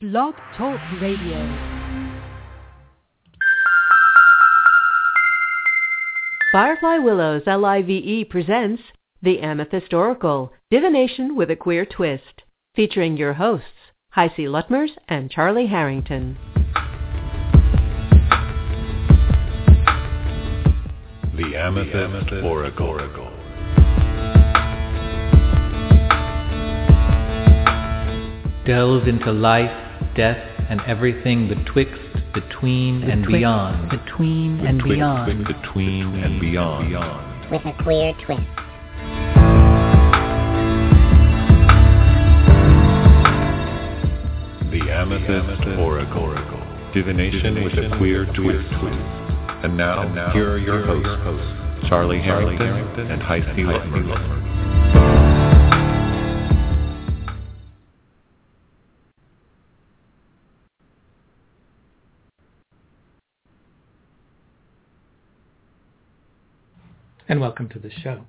Blog Talk Radio. Firefly Willows LIVE presents The Amethyst Oracle, Divination with a Queer Twist, featuring your hosts, HiC Lutmers and Charlie Harrington. The Amethyst, the Amethyst Oracle. Oracle. Delve into life, death, and everything betwixt, between, and beyond. Between and Betwixt, beyond. Between and beyond. with a queer twist. The Amethyst Oracle. Divination with a queer twist. And now, here are your hosts, Charlie Harrington and HiC Lutmer. And welcome to the show.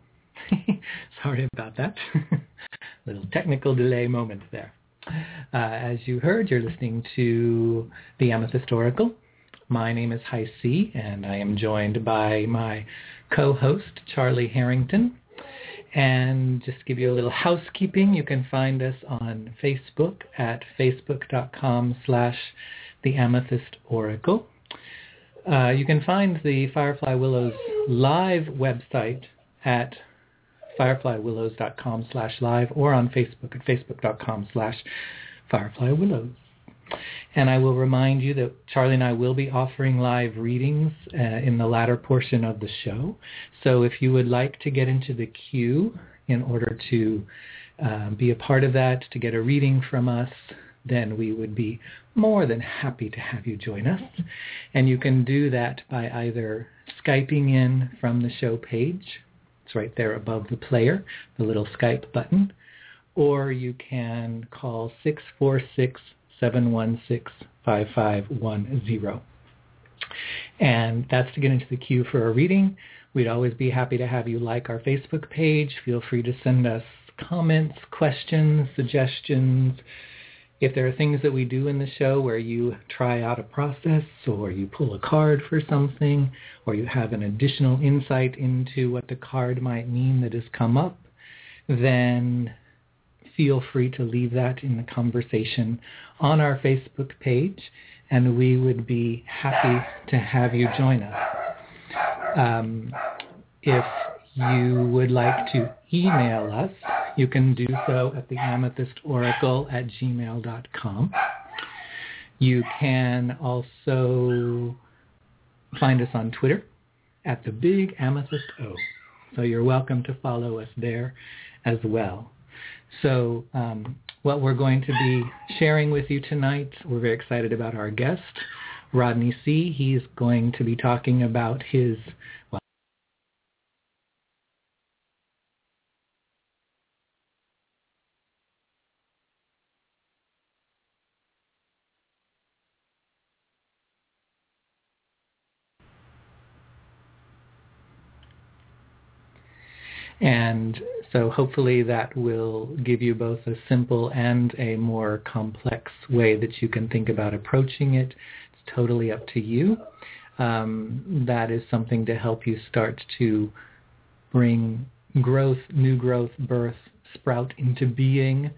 Sorry about that. Little technical delay moment there. Uh, as you heard, you're listening to The Amethyst Oracle. My name is Hi C, and I am joined by my co-host, Charlie Harrington. And just give you a little housekeeping, you can find us on Facebook at facebook.com slash The Amethyst Oracle. Uh, you can find the Firefly Willows live website at fireflywillows.com slash live or on Facebook at facebook.com slash fireflywillows. And I will remind you that Charlie and I will be offering live readings uh, in the latter portion of the show. So if you would like to get into the queue in order to um, be a part of that, to get a reading from us, then we would be more than happy to have you join us. And you can do that by either Skyping in from the show page. It's right there above the player, the little Skype button. Or you can call 646-716-5510. And that's to get into the queue for a reading. We'd always be happy to have you like our Facebook page. Feel free to send us comments, questions, suggestions, if there are things that we do in the show where you try out a process or you pull a card for something or you have an additional insight into what the card might mean that has come up, then feel free to leave that in the conversation on our Facebook page and we would be happy to have you join us. Um, if you would like to email us, you can do so at the amethystoracle at gmail.com. You can also find us on Twitter at the Big Amethyst O. So you're welcome to follow us there as well. So um, what we're going to be sharing with you tonight, we're very excited about our guest, Rodney C. He's going to be talking about his, And so hopefully that will give you both a simple and a more complex way that you can think about approaching it. It's totally up to you. Um, that is something to help you start to bring growth, new growth, birth, sprout into being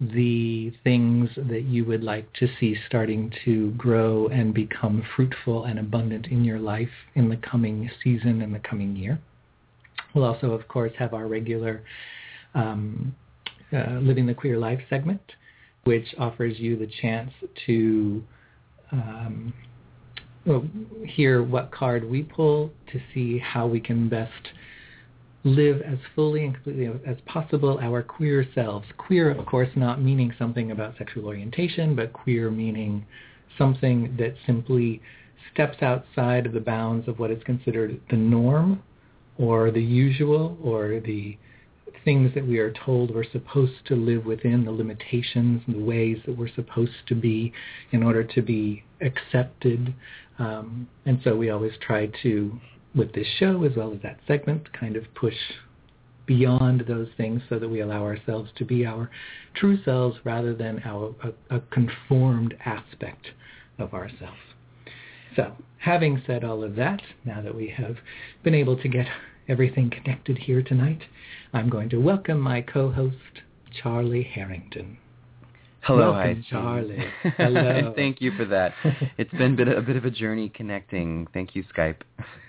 the things that you would like to see starting to grow and become fruitful and abundant in your life in the coming season and the coming year. We'll also, of course, have our regular um, uh, Living the Queer Life segment, which offers you the chance to um, well, hear what card we pull to see how we can best live as fully and completely as possible our queer selves. Queer, of course, not meaning something about sexual orientation, but queer meaning something that simply steps outside of the bounds of what is considered the norm or the usual or the things that we are told we're supposed to live within, the limitations and the ways that we're supposed to be in order to be accepted. Um, and so we always try to, with this show as well as that segment, kind of push beyond those things so that we allow ourselves to be our true selves rather than our a, a conformed aspect of ourselves. So, having said all of that, now that we have been able to get everything connected here tonight, I'm going to welcome my co-host, Charlie Harrington. Hello, Welcome, hi, Charlie. Hello. Thank you for that. It's been a bit, a bit of a journey connecting. Thank you, Skype.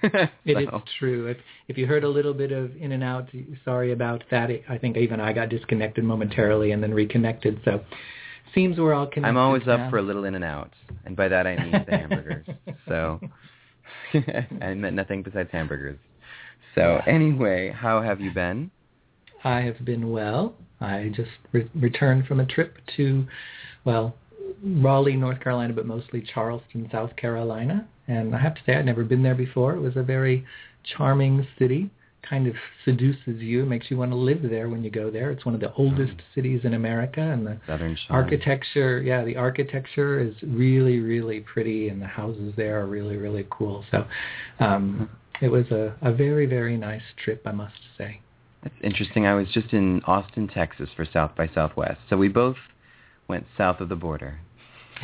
It is true. If, if you heard a little bit of in and out, sorry about that. I think even I got disconnected momentarily and then reconnected. So seems we're all connected. I'm always up for a little in and out, and by that I mean the hamburgers. So I meant nothing besides hamburgers. So anyway, how have you been? I have been well. I just re- returned from a trip to, well, Raleigh, North Carolina, but mostly Charleston, South Carolina. And I have to say, I'd never been there before. It was a very charming city. Kind of seduces you, makes you want to live there when you go there. It's one of the oldest cities in America, and the Southern Shine. architecture, yeah, the architecture is really, really pretty, and the houses there are really, really cool. So, um, it was a, a very, very nice trip, I must say. That's interesting. I was just in Austin, Texas for South by Southwest. So we both went south of the border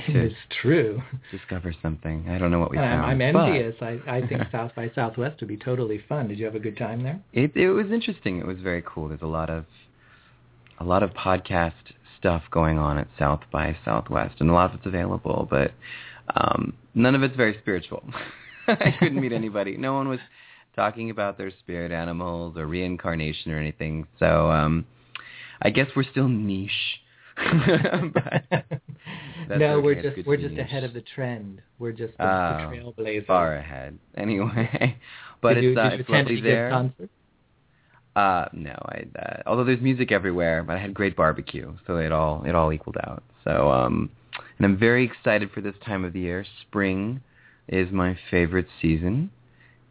to It's true. discover something. I don't know what we I'm, found. I'm envious. I, I think South by Southwest would be totally fun. Did you have a good time there? It it was interesting. It was very cool. There's a lot of a lot of podcast stuff going on at South by Southwest, and a lot of it's available, but um, none of it's very spiritual. I couldn't meet anybody. No one was talking about their spirit animals or reincarnation or anything. So um, I guess we're still niche. but no, okay. we're just we're just ahead of the trend. We're just the, Ah, the trailblazers. far ahead. Anyway, but did it's you, uh, did it's lovely there. Uh, no, I, uh, although there's music everywhere, but I had great barbecue, so it all, it all equaled out. So, um, and I'm very excited for this time of the year. Spring is my favorite season.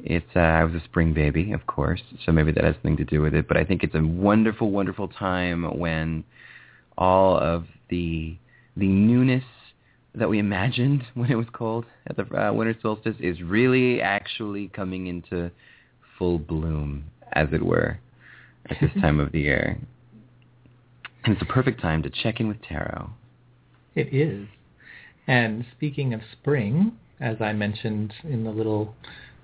It's, uh, I was a spring baby, of course, so maybe that has something to do with it, but I think it's a wonderful, wonderful time when all of the, the newness that we imagined when it was cold at the uh, winter solstice is really actually coming into full bloom, as it were at this time of the year. And it's a perfect time to check in with tarot. It is. And speaking of spring, as I mentioned in the little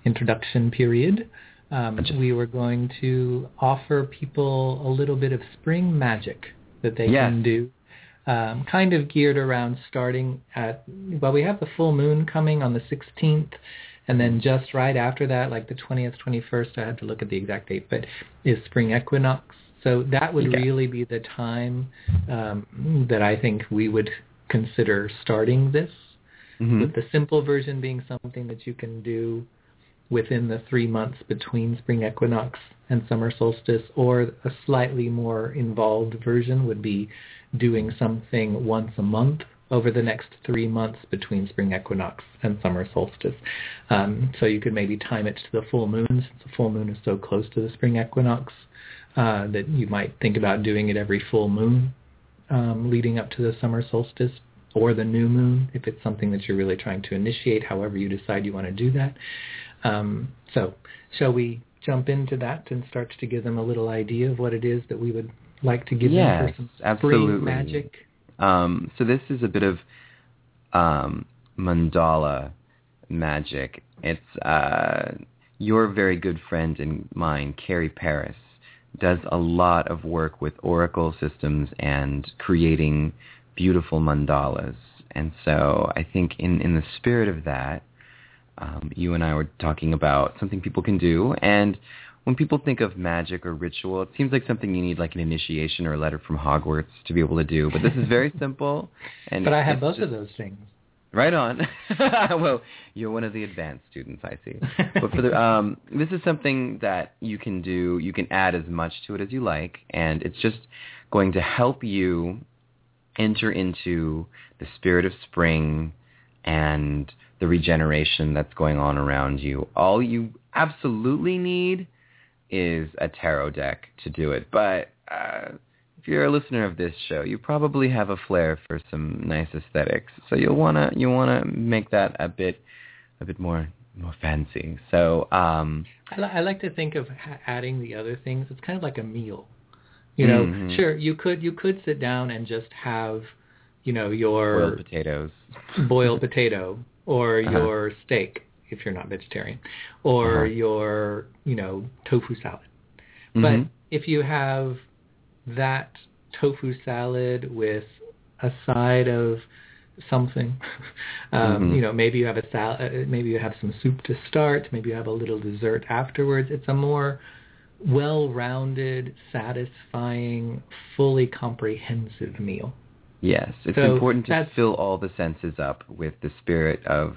introduction period, um, we were going to offer people a little bit of spring magic that they Yes. can do. Um, kind of geared around starting at, well, we have the full moon coming on the 16th, and then just right after that, like the 20th, 21st, I had to look at the exact date, but is spring equinox. So that would Okay. really be the time um, that I think we would consider starting this, Mhm. with the simple version being something that you can do within the three months between spring equinox and summer solstice, or a slightly more involved version would be doing something once a month over the next three months between spring equinox and summer solstice. Um, so you could maybe time it to the full moon, since the full moon is so close to the spring equinox, uh, that you might think about doing it every full moon um, leading up to the summer solstice or the new moon if it's something that you're really trying to initiate, however you decide you want to do that. Um, so shall we jump into that and start to give them a little idea of what it is that we would like to give them Yes, for some absolutely. magic? Um, so this is a bit of um, mandala magic. It's uh, your very good friend and mine, Carrie Paris, does a lot of work with oracle systems and creating beautiful mandalas. And so I think in, in the spirit of that, um, you and I were talking about something people can do. And when people think of magic or ritual, it seems like something you need like an initiation or a letter from Hogwarts to be able to do. But this is very simple. And But I have both just- of those things. Right on. well, you're one of the advanced students, I see. But for the, um, this is something that you can do. You can add as much to it as you like, and it's just going to help you enter into the spirit of spring and the regeneration that's going on around you. All you absolutely need is a tarot deck to do it. But uh, if you're a listener of this show, you probably have a flair for some nice aesthetics. So you'll wanna you wanna make that a bit a bit more more fancy. So um, I, li- I like to think of ha- adding the other things. It's kind of like a meal. You know, Mhm. sure you could you could sit down and just have, you know, your boiled potatoes. boiled potato or Uh-huh. your steak if you're not vegetarian or Uh-huh. your you know tofu salad but Mhm. if you have that tofu salad with a side of something um Mhm. you know maybe you have a salad maybe you have some soup to start maybe you have a little dessert afterwards it's a more well-rounded satisfying fully comprehensive meal Yes, it's So important to fill all the senses up with the spirit of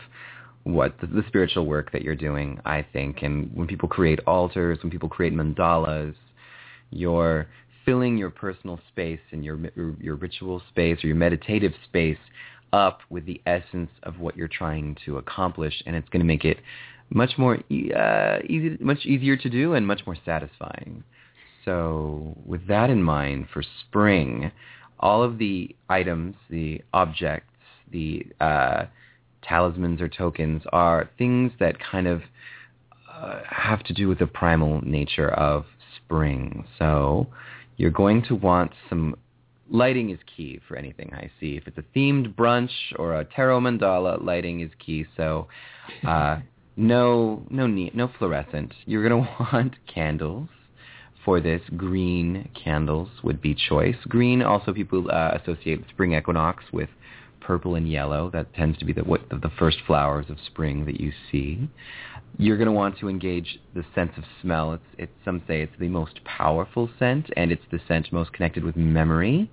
what the, the spiritual work that you're doing, I think. And when people create altars, when people create mandalas, you're filling your personal space and your your ritual space or your meditative space up with the essence of what you're trying to accomplish, and it's going to make it much more uh, easy, much easier to do, and much more satisfying. So, with that in mind, for spring, all of the items, the objects, the uh, talismans or tokens are things that kind of uh, have to do with the primal nature of spring. So you're going to want some lighting is key for anything I see. If it's a themed brunch or a tarot mandala, lighting is key. So uh, no no no fluorescent. You're going to want candles for this, green candles would be choice. Green also people uh, associate spring equinox with purple and yellow. That tends to be the what the, the first flowers of spring that you see. You're going to want to engage the sense of smell. It's, it's some say it's the most powerful scent, and it's the scent most connected with memory,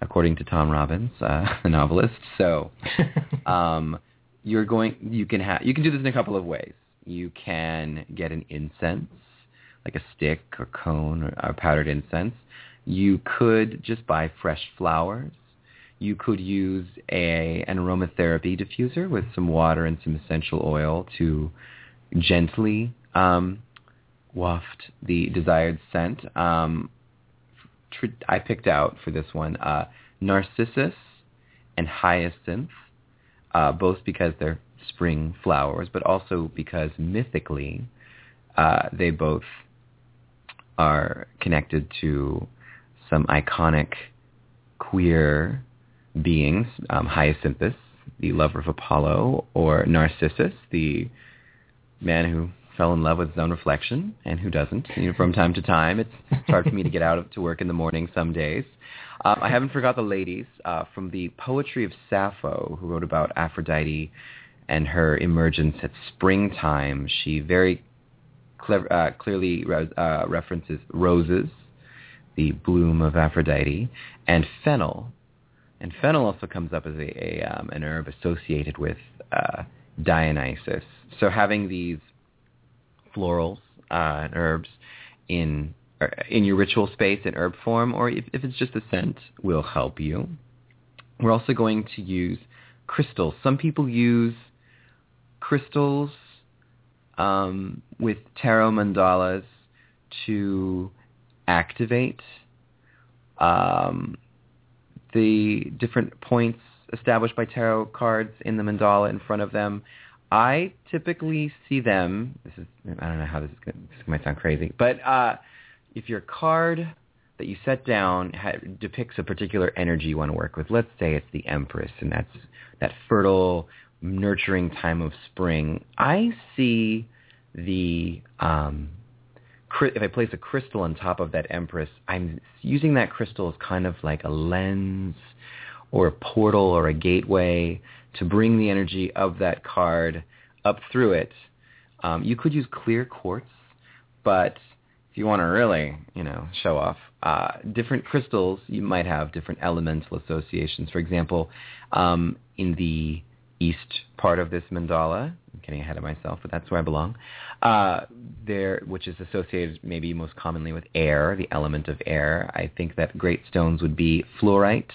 according to Tom Robbins, uh, the novelist. So, um, you're going. You can have. You can do this in a couple of ways. You can get an incense like a stick or cone or, or powdered incense. You could just buy fresh flowers. You could use a an aromatherapy diffuser with some water and some essential oil to gently um, waft the desired scent. Um, tr- I picked out for this one uh, narcissus and hyacinth, uh, both because they're spring flowers, but also because mythically uh, they both are connected to some iconic queer beings, um, Hyacinthus, the lover of Apollo, or Narcissus, the man who fell in love with his own reflection and who doesn't. You know, from time to time, it's, hard for me to get out of, to work in the morning some days. Um, I haven't forgot the ladies uh, from the poetry of Sappho, who wrote about Aphrodite and her emergence at springtime. She very clever, uh, clearly uh, references roses, the bloom of Aphrodite, and fennel. And fennel also comes up as a, a um, an herb associated with uh, Dionysus. So having these florals uh, and herbs in er, in your ritual space in herb form, or if, if it's just a scent, will help you. We're also going to use crystals. Some people use crystals um, with tarot mandalas to activate um, the different points established by tarot cards in the mandala in front of them. I typically see them. This is I don't know how this is going. This might sound crazy, but uh, if your card that you set down ha- depicts a particular energy you want to work with, let's say it's the Empress, and that's that fertile, nurturing time of spring. I see the um, if I place a crystal on top of that empress, I'm using that crystal as kind of like a lens or a portal or a gateway to bring the energy of that card up through it. Um, you could use clear quartz, but if you want to really, you know, show off, uh, different crystals, you might have different elemental associations. For example, um, in the east part of this mandala. I'm getting ahead of myself, but that's where I belong. Uh, there, which is associated maybe most commonly with air, the element of air. I think that great stones would be fluorite.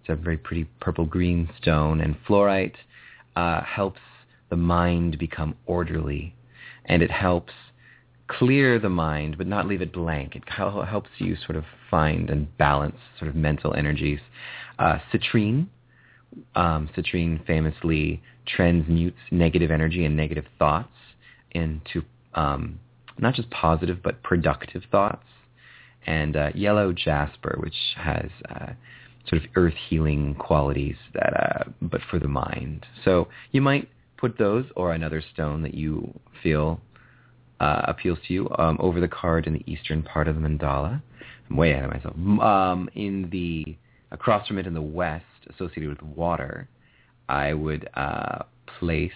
It's a very pretty purple-green stone, and fluorite uh, helps the mind become orderly, and it helps clear the mind, but not leave it blank. It helps you sort of find and balance sort of mental energies. Uh, citrine um, citrine famously transmutes negative energy and negative thoughts. into um, not just positive but productive thoughts, and uh, yellow jasper, which has uh, sort of earth healing qualities that, uh, but for the mind. So you might put those or another stone that you feel uh, appeals to you um, over the card in the eastern part of the mandala. I'm way ahead of myself. Um, in the across from it in the west, associated with water, I would uh, place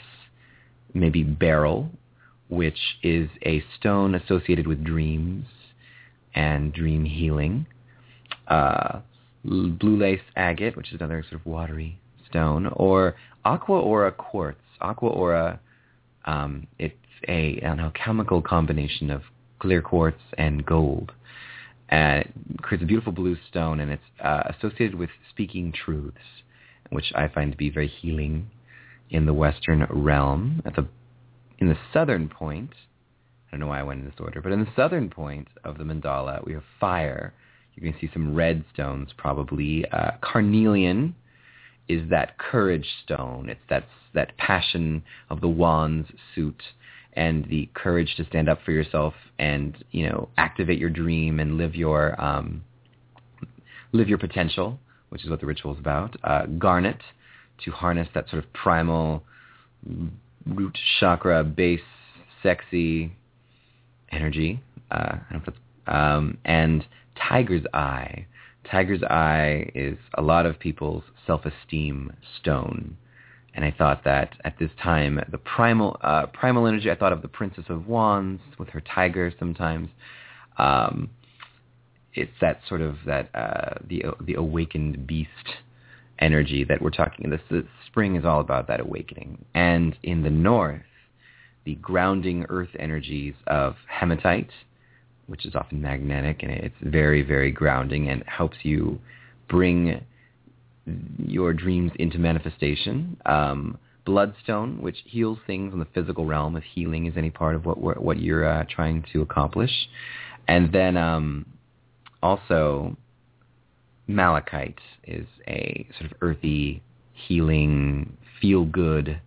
maybe beryl, which is a stone associated with dreams and dream healing. Uh, blue lace agate, which is another sort of watery stone, or aqua aura quartz. Aqua aura, um, it's a an alchemical combination of clear quartz and gold. And it creates a beautiful blue stone, and it's uh, associated with speaking truths, which I find to be very healing in the Western realm. At the in the southern point, I don't know why I went in this order, but in the southern point of the mandala, we have fire. You can see some red stones, probably. Uh, carnelian is that courage stone. It's that that passion of the wands suit and the courage to stand up for yourself and you know activate your dream and live your um, live your potential, which is what the ritual is about. Uh, garnet to harness that sort of primal root chakra, base, sexy energy. Uh, um, and tiger's eye. Tiger's eye is a lot of people's self-esteem stone. And I thought that at this time, the primal uh, primal energy, I thought of the Princess of Wands with her tiger sometimes. Um, it's that sort of that uh, the the awakened beast energy that we're talking. This, this spring is all about that awakening. And in the north, the grounding earth energies of hematite, which is often magnetic, and it's very very grounding and helps you bring your dreams into manifestation. Um, bloodstone, which heals things in the physical realm, if healing is any part of what what you're uh, trying to accomplish, and then um, also malachite is a sort of earthy, healing, feel good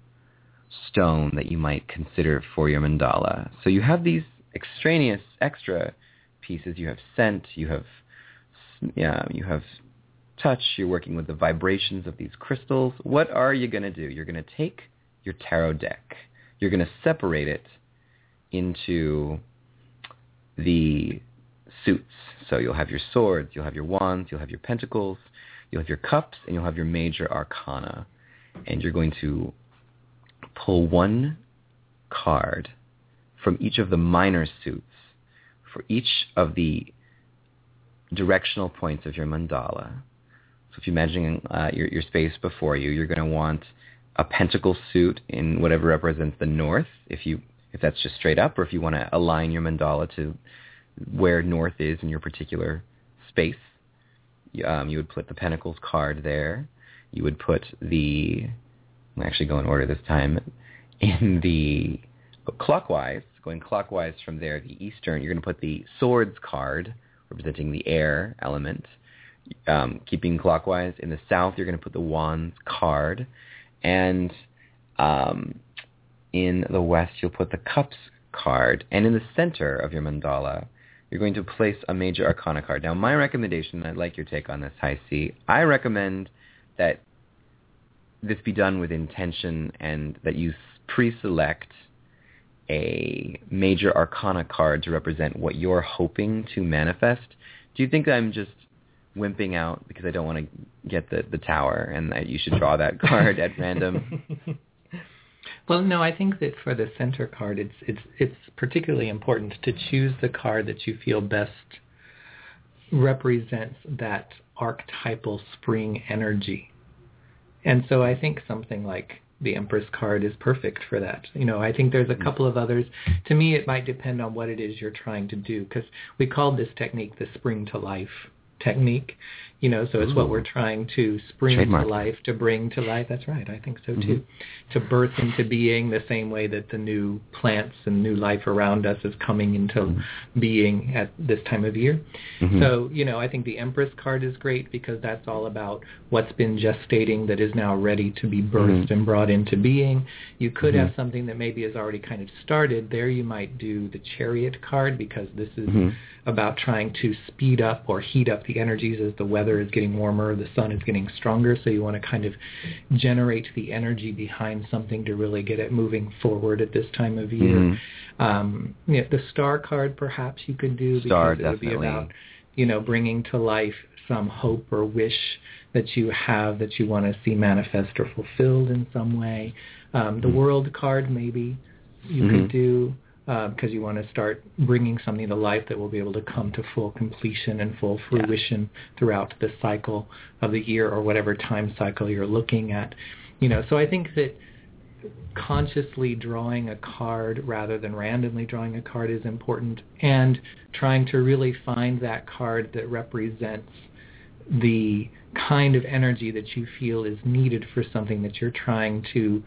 stone that you might consider for your mandala. So you have these extraneous extra pieces. You have scent. You have yeah. You have touch, you're working with the vibrations of these crystals. What are you going to do? You're going to take your tarot deck. You're going to separate it into the suits. So you'll have your swords, you'll have your wands, you'll have your pentacles, you'll have your cups, and you'll have your major arcana. And you're going to pull one card from each of the minor suits for each of the directional points of your mandala. So if you're imagining uh, your, your space before you, you're going to want a pentacle suit in whatever represents the north, if you if that's just straight up, or if you want to align your mandala to where north is in your particular space. Um, you would put the pentacles card there. You would put the, I'm actually go in order this time, in the clockwise, going clockwise from there, the eastern, you're going to put the swords card representing the air element um, keeping clockwise. In the south, you're going to put the wands card, and um, in the west, you'll put the cups card, and in the center of your mandala, you're going to place a major arcana card. Now, my recommendation, and I'd like your take on this, High C. I recommend that this be done with intention and that you pre-select a major arcana card to represent what you're hoping to manifest. Do you think I'm just wimping out because I don't want to get the the tower, and that you should draw that card at random. Well, no, I think that for the center card, it's it's it's particularly important to choose the card that you feel best represents that archetypal spring energy. And so I think something like the Empress card is perfect for that. You know, I think there's a mm. couple of others. To me, it might depend on what it is you're trying to do because we called this technique the spring to life technique. You know, so it's Ooh. what we're trying to spring Trademark. to life, to bring to life. That's right. I think so Mhm. too. To birth into being the same way that the new plants and new life around us is coming into Mhm. being at this time of year. Mhm. So, you know, I think the Empress card is great because that's all about what's been gestating that is now ready to be birthed Mhm. and brought into being. You could have something that maybe has already kind of started. There you might do the Chariot card because this is about trying to speed up or heat up the energies as the weather is getting warmer, the sun is getting stronger, so you want to kind of generate the energy behind something to really get it moving forward at this time of year. Mhm. Um, yeah, the star card perhaps you could do Star, because it would be definitely. about you know bringing to life some hope or wish that you have that you want to see manifest or fulfilled in some way. Um, the Mhm. world card maybe you Mhm. could do Um, because you want to start bringing something to life that will be able to come to full completion and full Yeah. fruition throughout the cycle of the year or whatever time cycle you're looking at. You know, so I think that consciously drawing a card rather than randomly drawing a card is important and trying to really find that card that represents the kind of energy that you feel is needed for something that you're trying to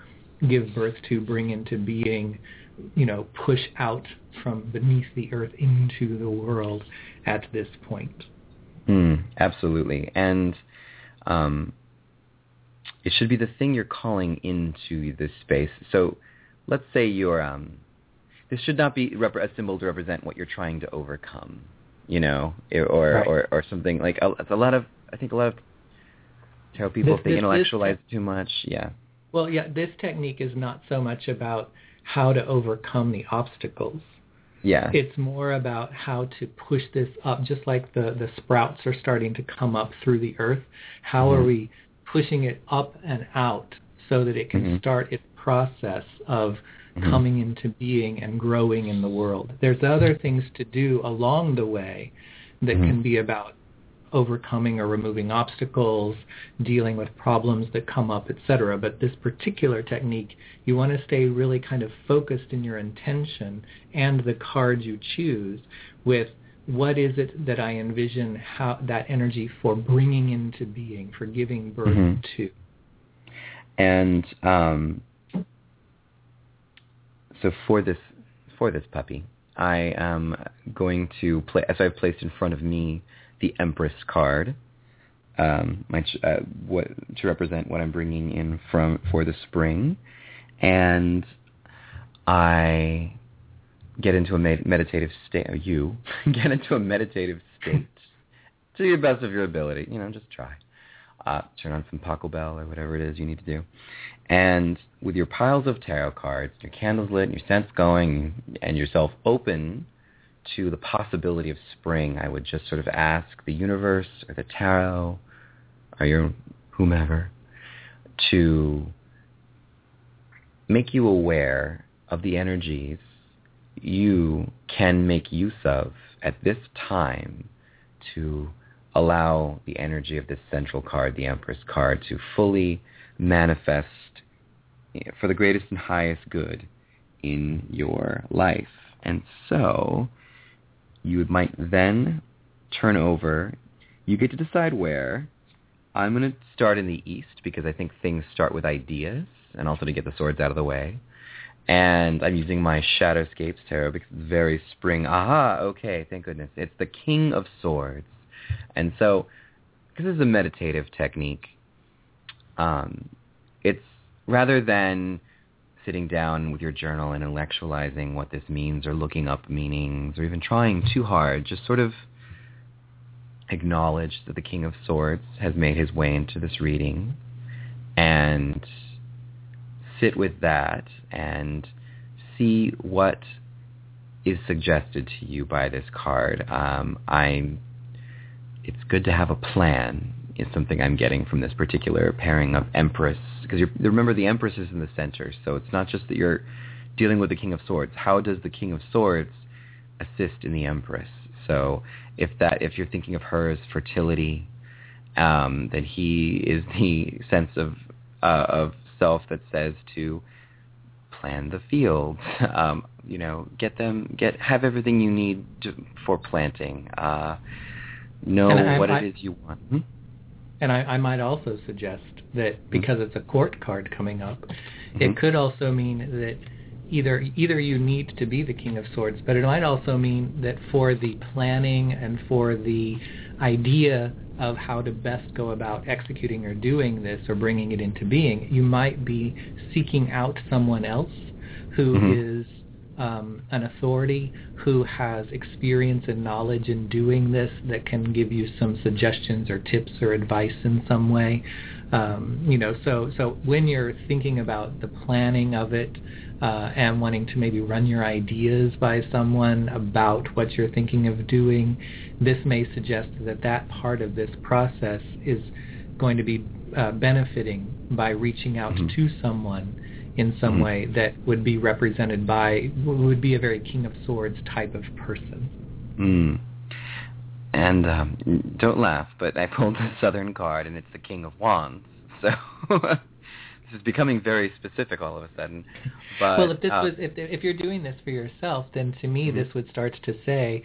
give birth to, bring into being, you know, push out from beneath the earth into the world at this point. Mm, absolutely. And um, it should be the thing you're calling into this space. So let's say you're, um, this should not be rep- a symbol to represent what you're trying to overcome, you know, or, Right. or, or something like, a, a lot of, I think a lot of tarot people, This- if they this- this- intellectualize too much, yeah. Well, yeah, this technique is not so much about how to overcome the obstacles. Yeah. It's more about how to push this up, just like the, the sprouts are starting to come up through the earth. How are Mhm. we pushing it up and out so that it can Mhm. start its process of Mhm. coming into being and growing in the world? There's other things to do along the way that can be about overcoming or removing obstacles, dealing with problems that come up, etc. But this particular technique, you want to stay really kind of focused in your intention and the cards you choose with what is it that I envision how that energy for bringing into being, for giving birth Mhm. to. And um, so for this for this puppy, I am going to play. So I've placed in front of me the Empress card, um, my uh, what to represent what I'm bringing in from for the spring, and I get into a med- meditative state. Or you get into a meditative state to the best of your ability. You know, just try. Uh, turn on some Pachelbel or whatever it is you need to do. And with your piles of tarot cards, your candles lit, and your scents going, and yourself open to the possibility of spring, I would just sort of ask the universe or the tarot or your whomever to make you aware of the energies you can make use of at this time to allow the energy of this central card, the Empress card, to fully manifest for the greatest and highest good in your life. And so you might then turn over. You get to decide where. I'm going to start in the east because I think things start with ideas and also to get the swords out of the way. And I'm using my Shadowscapes tarot because it's very spring. Aha, okay, thank goodness. It's the King of Swords. And so, because this is a meditative technique, um, it's rather than sitting down with your journal and intellectualizing what this means or looking up meanings or even trying too hard, just sort of acknowledge that the King of Swords has made his way into this reading and sit with that and see what is suggested to you by this card. Um, I'm. It's good to have a plan. Is something I'm getting from this particular pairing of Empress because you remember the Empress is in the center, so it's not just that you're dealing with the King of Swords. How does the King of Swords assist in the Empress? So if that if you're thinking of her as fertility, um, then he is the sense of uh, of self that says to plan the fields. Um, you know, get them, get have everything you need to, for planting. Uh, know what I- it is you want. Hmm? And I, I might also suggest that because it's a court card coming up, Mm-hmm. it could also mean that either either you need to be the King of Swords, but it might also mean that for the planning and for the idea of how to best go about executing or doing this or bringing it into being, you might be seeking out someone else who Mhm. is um, an authority who has experience and knowledge in doing this that can give you some suggestions or tips or advice in some way. Um, you know, so so when you're thinking about the planning of it uh, and wanting to maybe run your ideas by someone about what you're thinking of doing, this may suggest that that part of this process is going to be uh, benefiting by reaching out Mhm. to someone in some Mhm. way that would be represented by would be a very King of Swords type of person. Mm. And um, don't laugh, but I pulled the Southern card, and it's the King of Wands. So this is becoming very specific all of a sudden. But well, if this uh, was if if you're doing this for yourself, then to me Mhm. this would start to say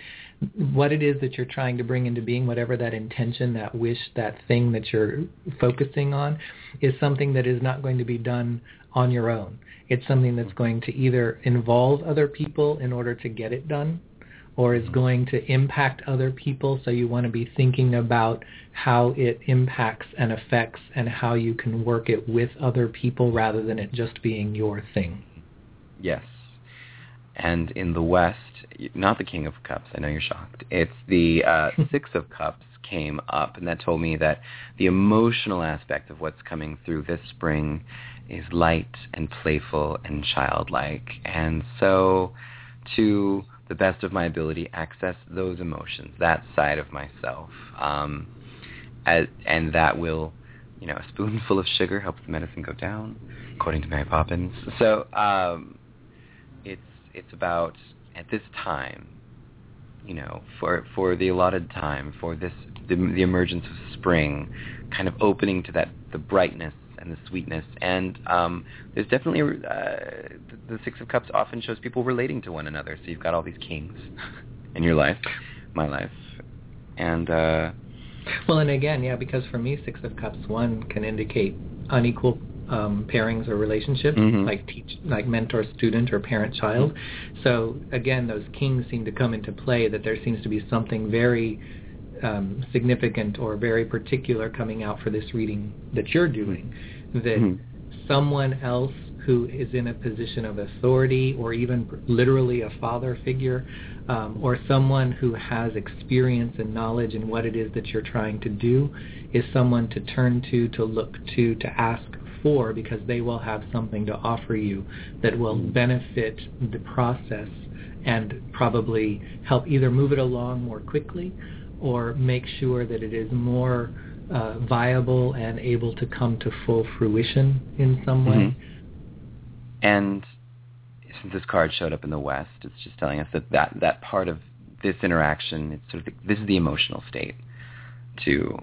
what it is that you're trying to bring into being, whatever that intention, that wish, that thing that you're focusing on, is something that is not going to be done on your own. It's something that's going to either involve other people in order to get it done, or is going to impact other people. So you want to be thinking about how it impacts and affects and how you can work it with other people rather than it just being your thing. Yes. And in the West, not the King of Cups, I know you're shocked. It's the uh, Six of Cups came up, and that told me that the emotional aspect of what's coming through this spring is light and playful and childlike. And so, to the best of my ability, access those emotions, that side of myself. Um, as, and that will, you know, a spoonful of sugar helps the medicine go down, according to Mary Poppins. So, um, it's it's about at this time, you know, for for the allotted time for this the, the emergence of spring, kind of opening to that the brightness and the sweetness, and um, there's definitely uh, the, the Six of Cups often shows people relating to one another. So you've got all these kings in your life, my life, and uh, Well, and again, yeah, because for me, Six of Cups one can indicate unequal um, pairings or relationships, Mhm. like teach, like mentor student or parent child. So again, those kings seem to come into play. That there seems to be something very um, significant or very particular coming out for this reading that you're doing. That Mhm. someone else who is in a position of authority or even literally a father figure um, or someone who has experience and knowledge in what it is that you're trying to do is someone to turn to, to look to, to ask for because they will have something to offer you that will benefit the process and probably help either move it along more quickly or make sure that it is more uh, viable and able to come to full fruition in some way. Mhm. And since this card showed up in the West, it's just telling us that that, that part of this interaction, it's sort of the, this is the emotional state to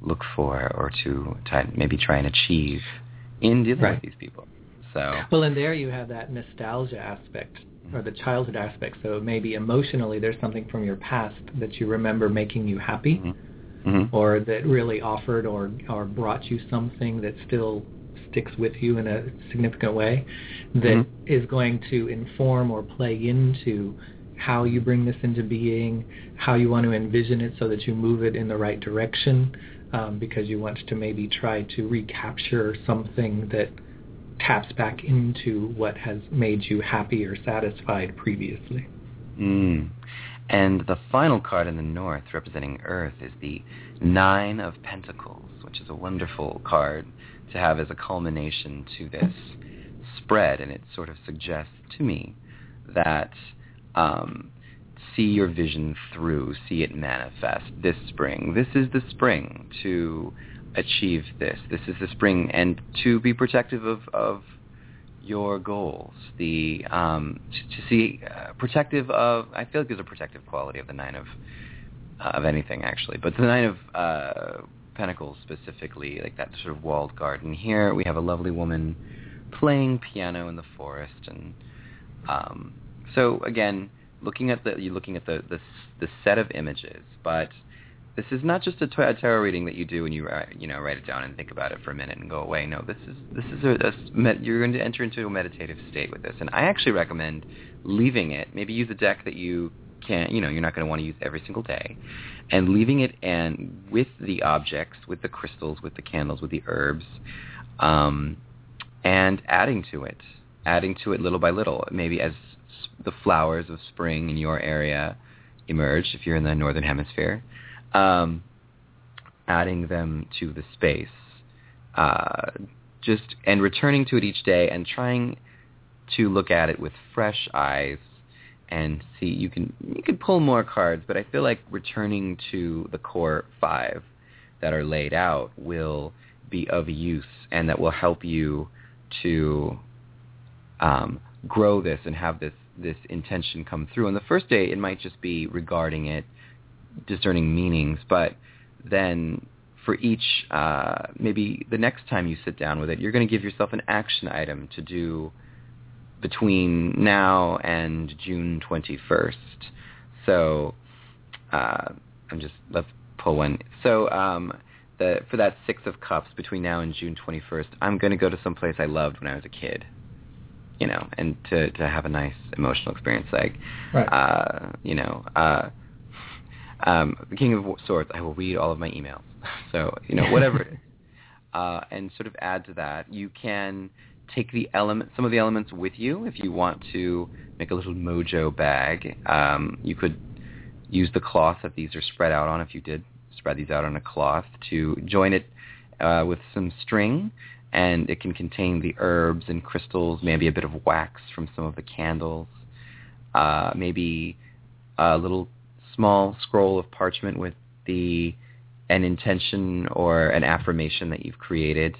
look for or to try, maybe try and achieve in dealing Right. with these people. So, Well, and there you have that nostalgia aspect or the childhood aspect. So maybe emotionally there's something from your past that you remember making you happy mhm. Mhm. or that really offered or, or brought you something that still sticks with you in a significant way that is Mhm. going to inform or play into how you bring this into being, how you want to envision it so that you move it in the right direction um, because you want to maybe try to recapture something that taps back into what has made you happy or satisfied previously. Mm. And the final card in the north representing Earth is the Nine of Pentacles, which is a wonderful card to have as a culmination to this spread. And it sort of suggests to me that um, see your vision through, see it manifest this spring. This is the spring to achieve this. This is the spring, and to be protective of, of your goals. The um, to, to see uh, protective of. I feel like there's a protective quality of the nine of uh, of anything actually, but the nine of uh, pentacles specifically, like that sort of walled garden. Here we have a lovely woman playing piano in the forest, and um, so again, looking at the you're looking at the, the the set of images, but this is not just a, tarot reading that you do and you write, you know write it down and think about it for a minute and go away. No, this is this is a, a you're going to enter into a meditative state with this, and I actually recommend leaving it. Maybe use a deck that you can you know you're not going to want to use every single day, and leaving it and with the objects, with the crystals, with the candles, with the herbs, um, and adding to it, adding to it little by little. Maybe as the flowers of spring in your area emerge, if you're in the northern hemisphere um, adding them to the space, uh, just and returning to it each day and trying to look at it with fresh eyes and see you can you can pull more cards, but I feel like returning to the core five that are laid out will be of use and that will help you to um, grow this and have this this intention come through. On the first day, it might just be regarding it discerning meanings, but then for each, uh, maybe the next time you sit down with it, you're going to give yourself an action item to do between now and June 21st. So uh, I'm just let's pull one. So um, the for that six of cups between now and June 21st, I'm going to go to some place I loved when I was a kid. You know, and to to have a nice emotional experience, like, right. uh, you know, uh, um, the King of Swords, I will read all of my emails. So, you know, whatever. Uh, and sort of add to that, you can take the element, some of the elements with you if you want to make a little mojo bag. Um, you could use the cloth that these are spread out on if you did spread these out on a cloth to join it uh, with some string and it can contain the herbs and crystals, maybe a bit of wax from some of the candles, uh, maybe a little small scroll of parchment with the an intention or an affirmation that you've created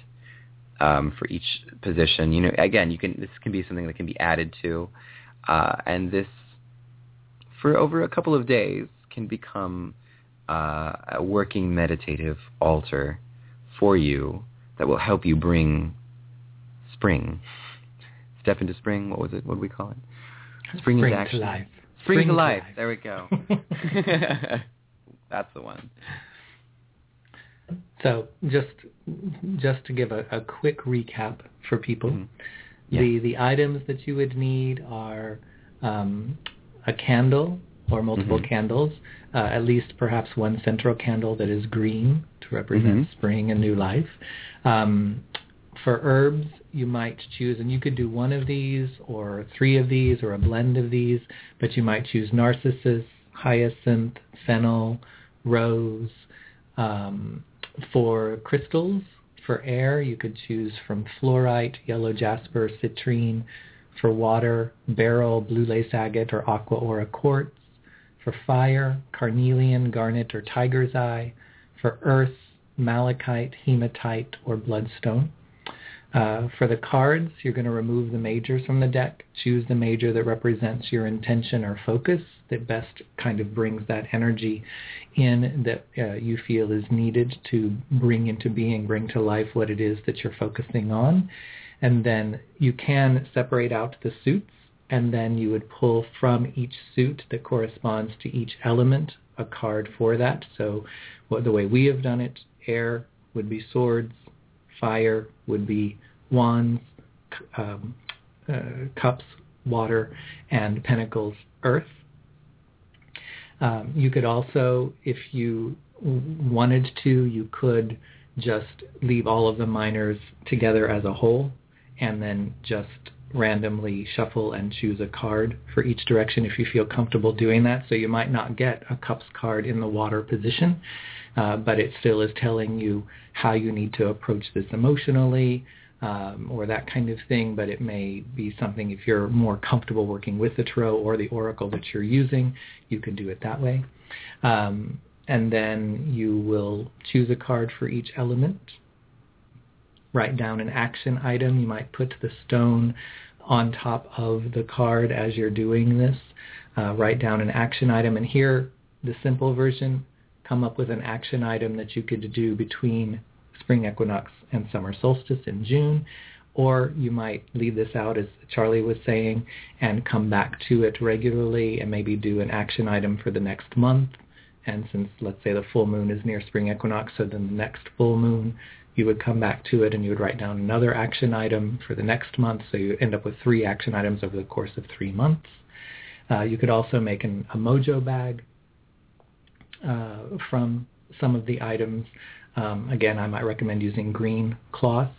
um, for each position. You know, again, you can this can be something that can be added to, uh, and this for over a couple of days can become uh, a working meditative altar for you that will help you bring spring. Step into spring. What was it? What do we call it? Spring, spring is actually, to life. Spring, to life. life. There we go. That's the one. So just just to give a, a quick recap for people, mm-hmm. yeah. the the items that you would need are um, a candle or multiple mm-hmm. candles, uh, at least perhaps one central candle that is green to represent mm-hmm. spring and new life. Um, for herbs, you might choose, and you could do one of these or three of these or a blend of these, but you might choose narcissus, hyacinth, fennel, rose. Um, for crystals, for air, you could choose from fluorite, yellow jasper, citrine. For water, beryl, blue lace agate, or aqua aura quartz. For fire, carnelian, garnet, or tiger's eye. For earth, malachite, hematite, or bloodstone. Uh, for the cards, you're going to remove the majors from the deck. Choose the major that represents your intention or focus that best kind of brings that energy in that uh, you feel is needed to bring into being, bring to life what it is that you're focusing on. And then you can separate out the suits and then you would pull from each suit that corresponds to each element a card for that. So the way we have done it, air would be swords, fire would be wands, um, uh, cups, water, and pentacles, earth. Um, you could also, if you wanted to, you could just leave all of the minors together as a whole and then just randomly shuffle and choose a card for each direction if you feel comfortable doing that. So you might not get a cups card in the water position, uh, but it still is telling you how you need to approach this emotionally um, or that kind of thing. But it may be something if you're more comfortable working with the tarot or the oracle that you're using, you can do it that way. Um, and then you will choose a card for each element. Write down an action item. You might put the stone on top of the card as you're doing this. Uh, write down an action item. And here, the simple version, come up with an action item that you could do between spring equinox and summer solstice in June. Or you might leave this out, as Charlie was saying, and come back to it regularly and maybe do an action item for the next month And since, let's say, the full moon is near spring equinox, so then the next full moon, you would come back to it and you would write down another action item for the next month. So you end up with three action items over the course of three months. Uh, you could also make an, a mojo bag uh, from some of the items. Um, again, I might recommend using green cloth.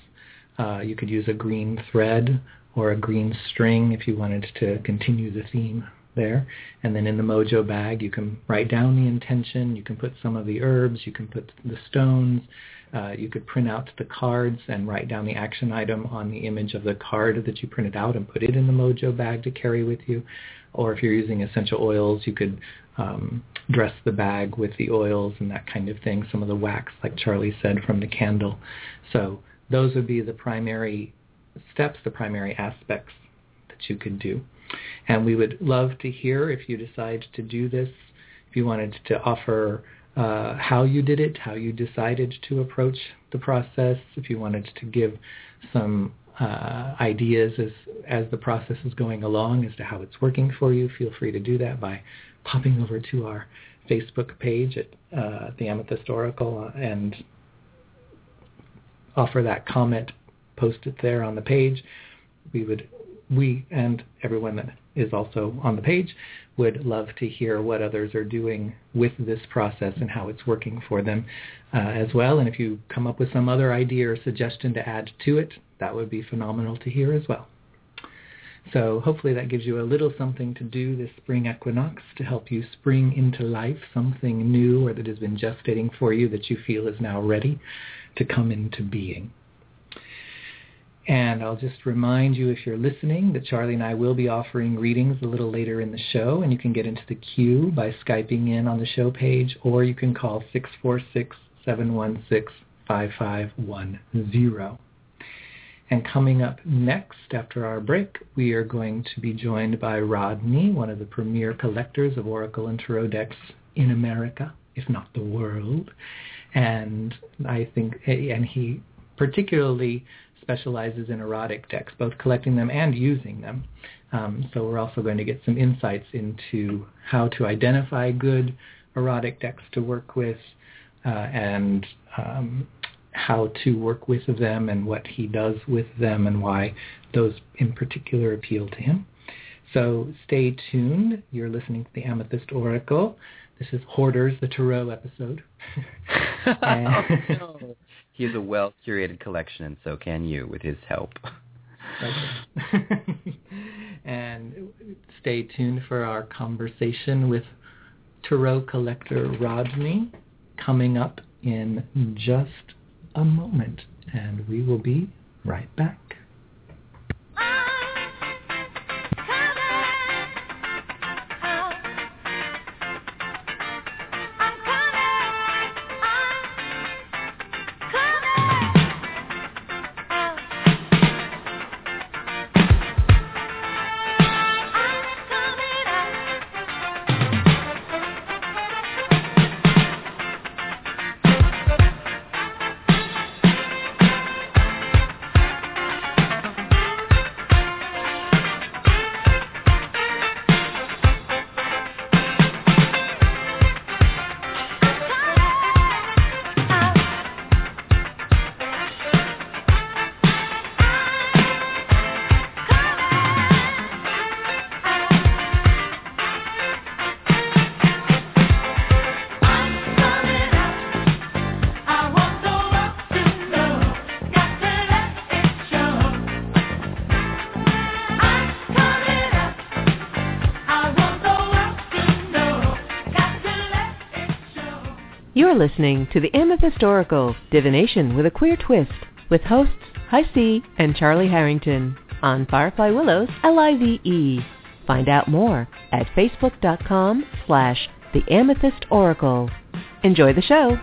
Uh, you could use a green thread or a green string if you wanted to continue the theme there. And then in the mojo bag, you can write down the intention. You can put some of the herbs. You can put the stones. Uh, you could print out the cards and write down the action item on the image of the card that you printed out and put it in the mojo bag to carry with you. Or if you're using essential oils, you could um, dress the bag with the oils and that kind of thing. Some of the wax, like Charlie said, from the candle. So those would be the primary steps, the primary aspects that you could do. And we would love to hear if you decide to do this, if you wanted to offer uh, how you did it, how you decided to approach the process, if you wanted to give some uh, ideas as, as the process is going along as to how it's working for you, feel free to do that by popping over to our Facebook page at uh, the Amethyst Oracle and offer that comment, post it there on the page. We would we and everyone that is also on the page would love to hear what others are doing with this process and how it's working for them uh, as well. And if you come up with some other idea or suggestion to add to it, that would be phenomenal to hear as well. So hopefully that gives you a little something to do this spring equinox to help you spring into life something new or that has been gestating for you that you feel is now ready to come into being. And I'll just remind you, if you're listening, that Charlie and I will be offering readings a little later in the show, and you can get into the queue by Skyping in on the show page, or you can call 646-716-5510. And coming up next, after our break, we are going to be joined by Rodney, one of the premier collectors of Oracle and Tarot decks in America, if not the world. And I think, and he particularly specializes in erotic decks, both collecting them and using them. Um, so we're also going to get some insights into how to identify good erotic decks to work with uh, and um, how to work with them and what he does with them and why those in particular appeal to him. So stay tuned. You're listening to the Amethyst Oracle. This is Hoarders, the Tarot episode. and, oh, no. He has a well-curated collection, and so can you with his help. and stay tuned for our conversation with tarot collector Rodney coming up in just a moment. And we will be right back. You're listening to the Amethyst Oracle, Divination with a Queer Twist, with hosts Hi C and Charlie Harrington on Firefly Willows L-I-V-E. Find out more at facebook.com slash the Amethyst Oracle. Enjoy the show.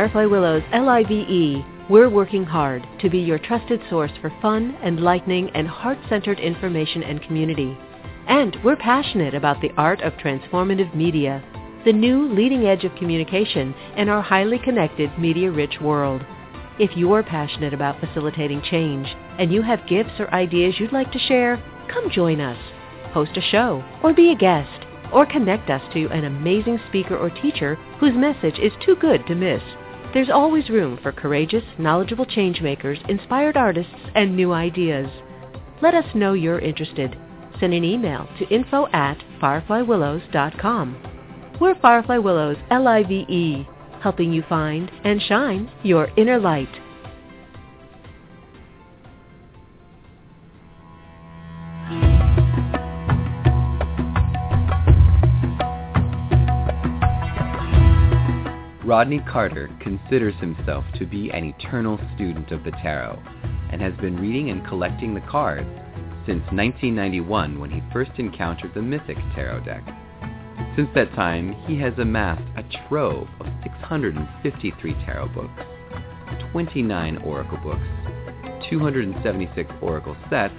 Firefly Willows LIVE, we're working hard to be your trusted source for fun, enlightening, and heart-centered information and community. And we're passionate about the art of transformative media, the new leading edge of communication in our highly connected, media-rich world. If you're passionate about facilitating change and you have gifts or ideas you'd like to share, come join us. Host a show or be a guest or connect us to an amazing speaker or teacher whose message is too good to miss. There's always room for courageous, knowledgeable changemakers, inspired artists, and new ideas. Let us know you're interested. Send an email to info at fireflywillows.com. We're Firefly Willows, L-I-V-E, helping you find and shine your inner light. Rodney Carter considers himself to be an eternal student of the tarot and has been reading and collecting the cards since 1991 when he first encountered the Mythic Tarot deck. Since that time, he has amassed a trove of 653 tarot books, 29 oracle books, 276 oracle sets,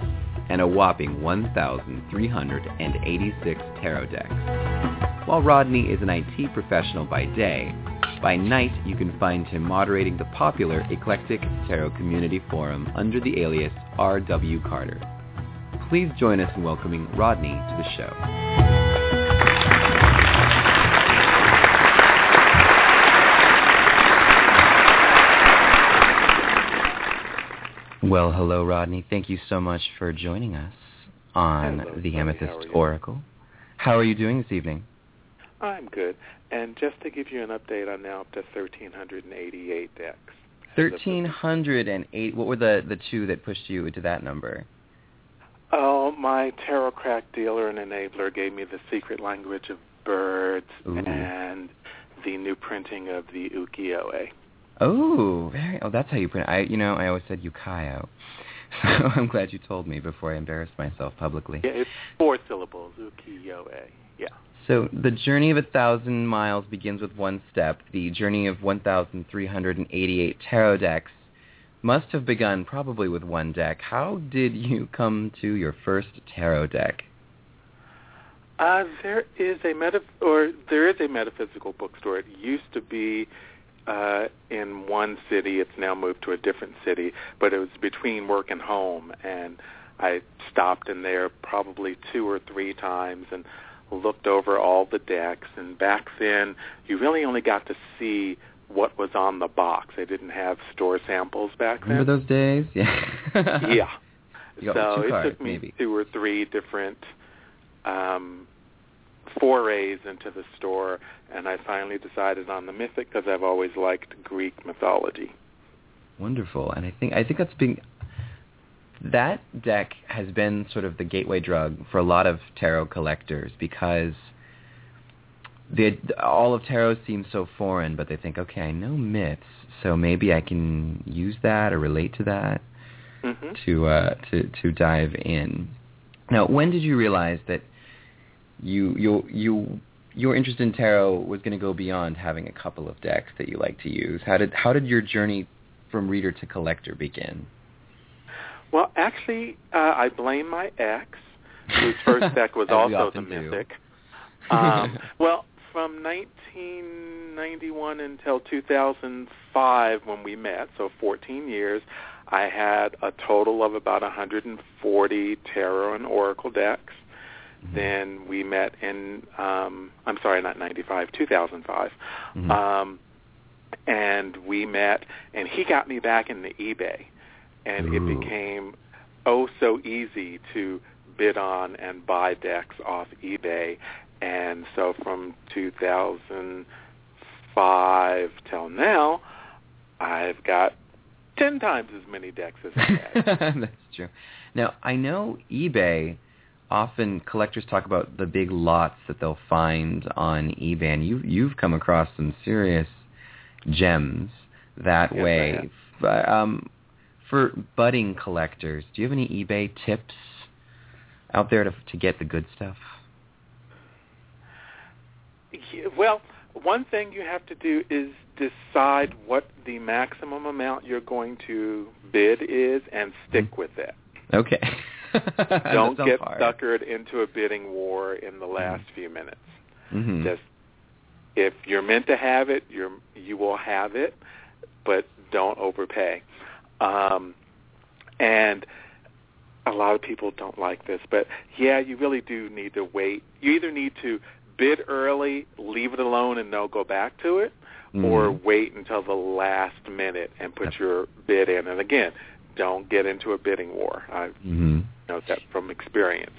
and a whopping 1,386 tarot decks. While Rodney is an IT professional by day, by night, you can find him moderating the popular Aeclectic Tarot Community Forum under the alias R.W. Carter. Please join us in welcoming Rodney to the show. Well, hello, Rodney. Thank you so much for joining us on Hello, the Amethyst How are you? Oracle. How are you doing this evening? I'm good. And just to give you an update, I'm now up to 1,388 decks. As 1308. What were the, the two that pushed you to that number? Oh, my tarot crack dealer and enabler gave me the secret language of birds Ooh. and the new printing of the ukiyo-e. Oh, very. Oh, that's how you print. I, you know, I always said Yukayo. So I'm glad you told me before I embarrassed myself publicly. Yeah, it's four syllables, ukiyo-e. Yeah. So the journey of a thousand miles begins with one step. The journey of 1,388 tarot decks must have begun probably with one deck. How did you come to your first tarot deck? Uh, there is a meta or there is a metaphysical bookstore. It used to be uh, in one city. It's now moved to a different city, but it was between work and home, and I stopped in there probably two or three times and looked over all the decks. And back then, you really only got to see what was on the box. They didn't have store samples back then. Remember those days? Yeah. yeah. You so it cards, took me maybe. two or three different um, forays into the store, and I finally decided on the Mythic because I've always liked Greek mythology. Wonderful, and I think I think that's been that deck has been sort of the gateway drug for a lot of tarot collectors because the all of tarot seems so foreign, but they think, okay, I know myths, so maybe I can use that or relate to that hmm to uh, to to dive in. Now, when did you realize that you you you your interest in tarot was going to go beyond having a couple of decks that you like to use? How did how did your journey from reader to collector begin? Well, actually, uh, I blame my ex, whose first deck was also the. Mythic. Um, well, from 1991 until 2005 when we met, so 14 years, I had a total of about 140 tarot and oracle decks. Mm-hmm. Then we met in, um, I'm sorry, not 95, 2005. Mhm. Um, and we met, and he got me back into eBay. And Ooh. it became oh so easy to bid on and buy decks off eBay. And so from 2005 till now, I've got 10 times as many decks as I had. That's true. Now, I know eBay often collectors talk about the big lots that they'll find on eBay and you you've come across some serious gems that Yes, way. um for budding collectors, do you have any eBay tips out there to to get the good stuff? Yeah, Well, one thing you have to do is decide what the maximum amount you're going to bid is and stick with it. Okay. Don't get hard. suckered into a bidding war in the last few minutes. Mhm. Just if you're meant to have it, you're you will have it, but don't overpay. Um, and a lot of people don't like this, but yeah, you really do need to wait. You either need to bid early, leave it alone, and no go back to it, or Mhm. wait until the last minute and put your bid in. And again, don't get into a bidding war. I Mhm. know that from experience.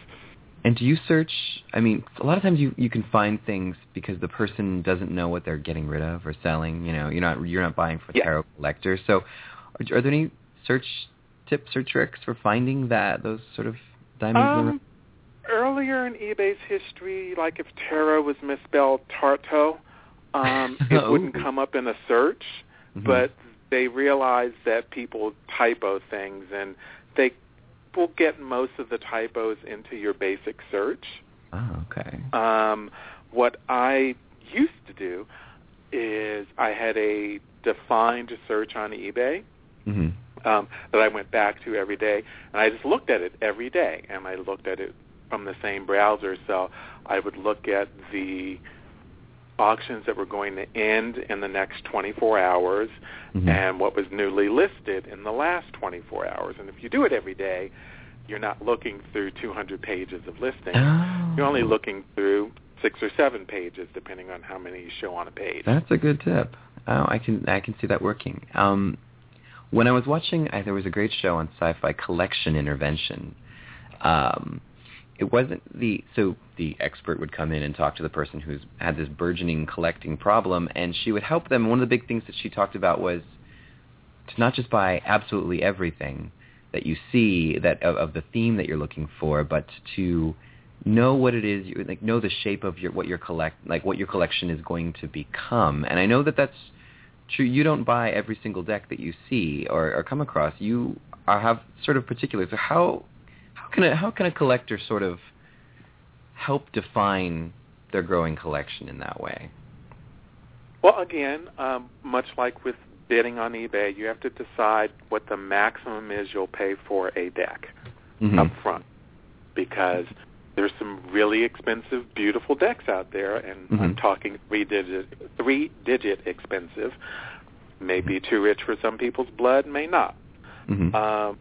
And do you search? I mean, a lot of times you you can find things because the person doesn't know what they're getting rid of or selling. You know, you're not you're not buying for Yeah. tarot collectors. So, are, are there any search tips or tricks for finding that those sort of diamonds? in the Um, earlier in eBay's history, like if tarot was misspelled Tarto, um, it wouldn't come up in a search. Mhm. But they realized that people typo things, and they will get most of the typos into your basic search. oh, okay. Um, what I used to do is I had a defined search on eBay hmm um, that I went back to every day, and I just looked at it every day, and I looked at it from the same browser. So I would look at the auctions that were going to end in the next 24 hours Mhm. and what was newly listed in the last 24 hours. And if you do it every day, you're not looking through 200 pages of listings. Oh. You're only looking through six or seven pages, depending on how many you show on a page. That's a good tip. Oh, I can I can see that working. Um, when I was watching, I, there was a great show on Syfy, Collection Intervention. Um, it wasn't the so the expert would come in and talk to the person who's had this burgeoning collecting problem, and she would help them. One of the big things that she talked about was to not just buy absolutely everything that you see that of, of the theme that you're looking for, but to know what it is, you, like know the shape of your what your collect like what your collection is going to become. And I know that that's true. You don't buy every single deck that you see or, or come across. You are, have sort of particulars. So how how can a how can a collector sort of help define their growing collection in that way? Well, again, um, much like with bidding on eBay, you have to decide what the maximum is you'll pay for a deck Mhm. up front, because there's some really expensive, beautiful decks out there, and I'm Mhm. talking three digit, three digit expensive. May be too rich for some people's blood, may not. Mhm. Um,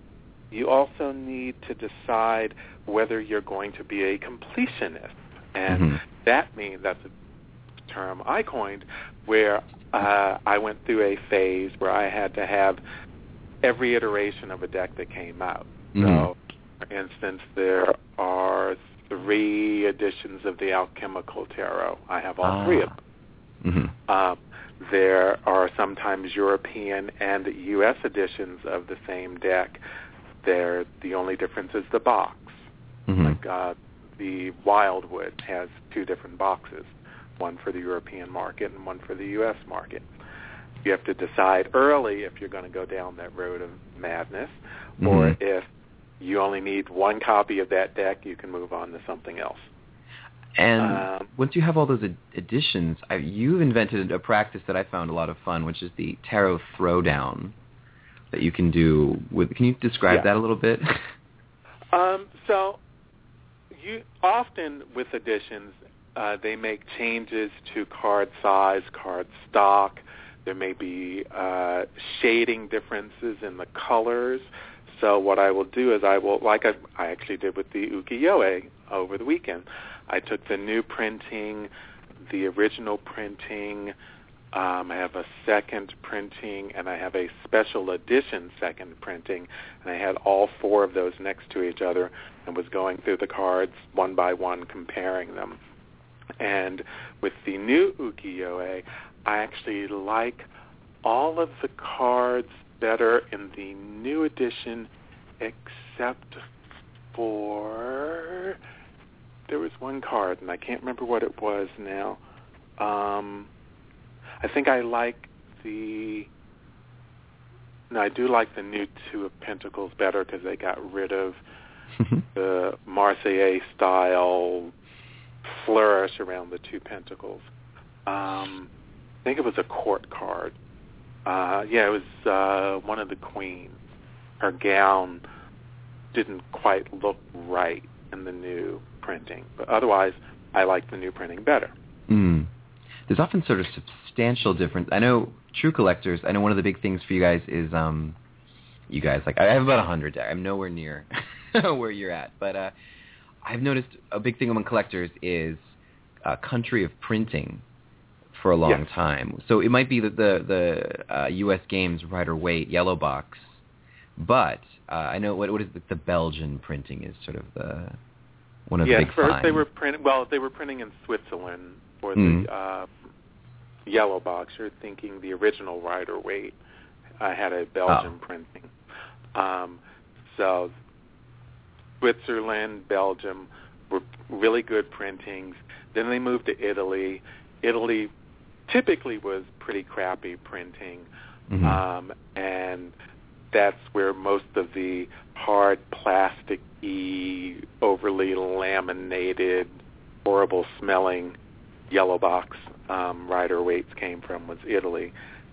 you also need to decide whether you're going to be a completionist, and Mhm. that means that's a term I coined, where uh, I went through a phase where I had to have every iteration of a deck that came out. Mhm. So, for instance, there are three editions of the Alchemical Tarot. I have all three of them. Mhm. Um, there are sometimes European and U.S. editions of the same deck. There, the only difference is the box. Mhm. Like uh, the Wildwood has two different boxes, one for the European market and one for the U.S. market. You have to decide early if you're going to go down that road of madness, or Mhm. if you only need one copy of that deck, you can move on to something else. And Um, once you have all those ad- additions, I, you've invented a practice that I found a lot of fun, which is the tarot throwdown that you can do. With can you describe Yeah. that a little bit? Um, so you often with additions, uh, they make changes to card size, card stock. There may be uh, shading differences in the colors. So what I will do is I will, like I, I actually did with the ukiyo-e over the weekend, I took the new printing, the original printing, um, I have a second printing, and I have a special edition second printing, and I had all four of those next to each other and was going through the cards one by one, comparing them. And with the new ukiyo-e, I actually like all of the cards better in the new edition, except for there was one card, and I can't remember what it was now. Um, I think I like the. No, I do like the new Two of Pentacles better because they got rid of the Marseillais style flourish around the two pentacles. Um, I think it was a court card. Uh, yeah, it was uh, one of the queens. Her gown didn't quite look right in the new printing, but otherwise, I like the new printing better. Mm. There's often sort of substantial difference. I know true collectors. I know one of the big things for you guys is um, you guys like I have about a hundred. I'm nowhere near where you're at, but uh, I've noticed a big thing among collectors is uh, country of printing for a long Yes. time. So it might be that the the uh, U.S. Games Rider Waite yellow box, but uh, I know what what is the, the Belgian printing is sort of the one of yeah, the big first they were printing. Well, they were printing in Switzerland for Mhm. the uh, yellow box. You're thinking the original Rider Waite uh, had a Belgian Oh. printing. Um, so Switzerland, Belgium were really good printings. Then they moved to Italy. Italy typically was pretty crappy printing, Mhm. um, and that's where most of the hard plasticky, overly laminated, horrible smelling yellow box um, Rider Waites came from was Italy,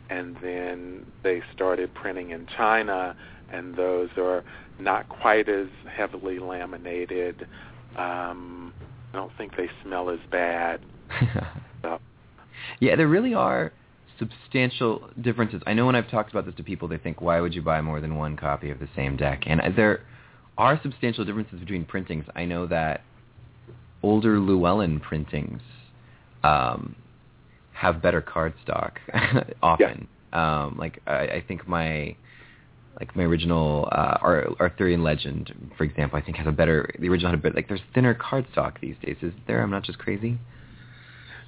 and then they started printing in China, and those are not quite as heavily laminated. Um, I don't think they smell as bad. Yeah, there really are substantial differences. I know when I've talked about this to people, they think, why would you buy more than one copy of the same deck? And uh, there are substantial differences between printings. I know that older Llewellyn printings um, have better cardstock often. Um, like I, I think my like my original uh, Ar- Arthurian Legend, for example, I think has a better. The original had a bit like there's thinner cardstock these days. Is there? I'm not just crazy.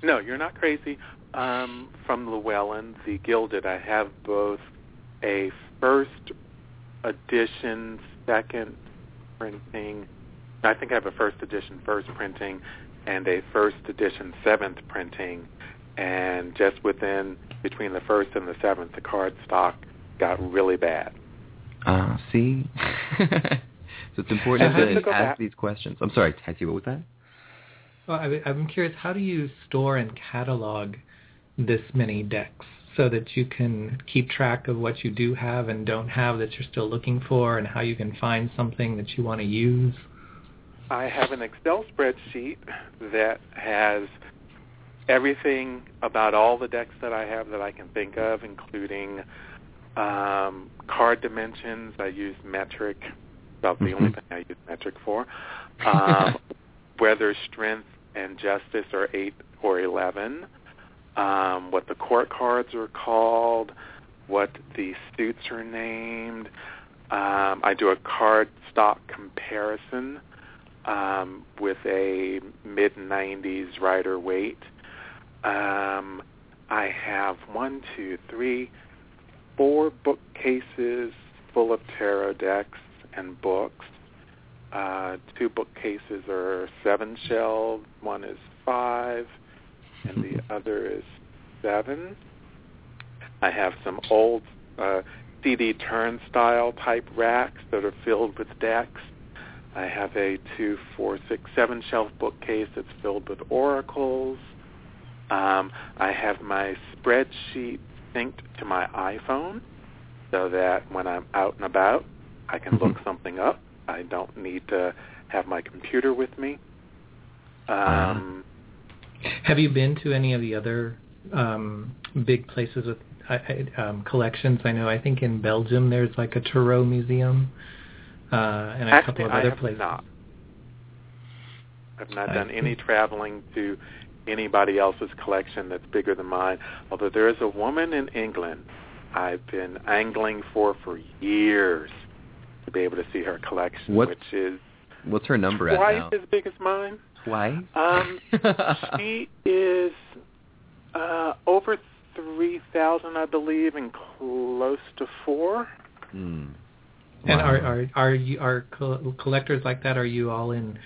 No, you're not crazy. Um, from Llewellyn, the Gilded, I have both a first edition, second printing. I think I have a first edition, first printing, and a first edition, seventh printing. And just within between the first and the seventh, the card stock got really bad. Uh, see? so it's important to to ask back. these questions. I'm sorry, Tatty, what was that? Well, I, I'm curious, how do you store and catalog this many decks so that you can keep track of what you do have and don't have that you're still looking for and how you can find something that you want to use? I have an Excel spreadsheet that has everything about all the decks that I have that I can think of, including um, card dimensions. I use metric. About the only Mhm. thing I use metric for. Um, whether strength and justice are eight or eleven. Um, what the court cards are called. What the suits are named. Um, I do a card stock comparison um, with a mid 90s Rider Waite. Um, I have one, two, three, four bookcases full of tarot decks and books. Uh, two bookcases are seven shelved. One is five, and the other is seven. I have some old uh, CD turnstile type racks that are filled with decks. I have a two, four, six, seven shelf bookcase that's filled with oracles. Um, I have my spreadsheet synced to my iPhone so that when I'm out and about, I can look something up. I don't need to have my computer with me. Um, Have you been to any of the other um, big places with uh, uh, um, collections? I know, I think in Belgium there's like a Tarot museum uh, and a Actually, couple of I other have places. not. I've not I done see. any traveling to anybody else's collection that's bigger than mine. Although there is a woman in England I've been angling for for years to be able to see her collection, What- which is What's her number at twice now? as big as mine. Why? Um, she is uh, over three thousand, I believe, and close to four. Hmm. And are are are you are col- collectors like that? Are you all in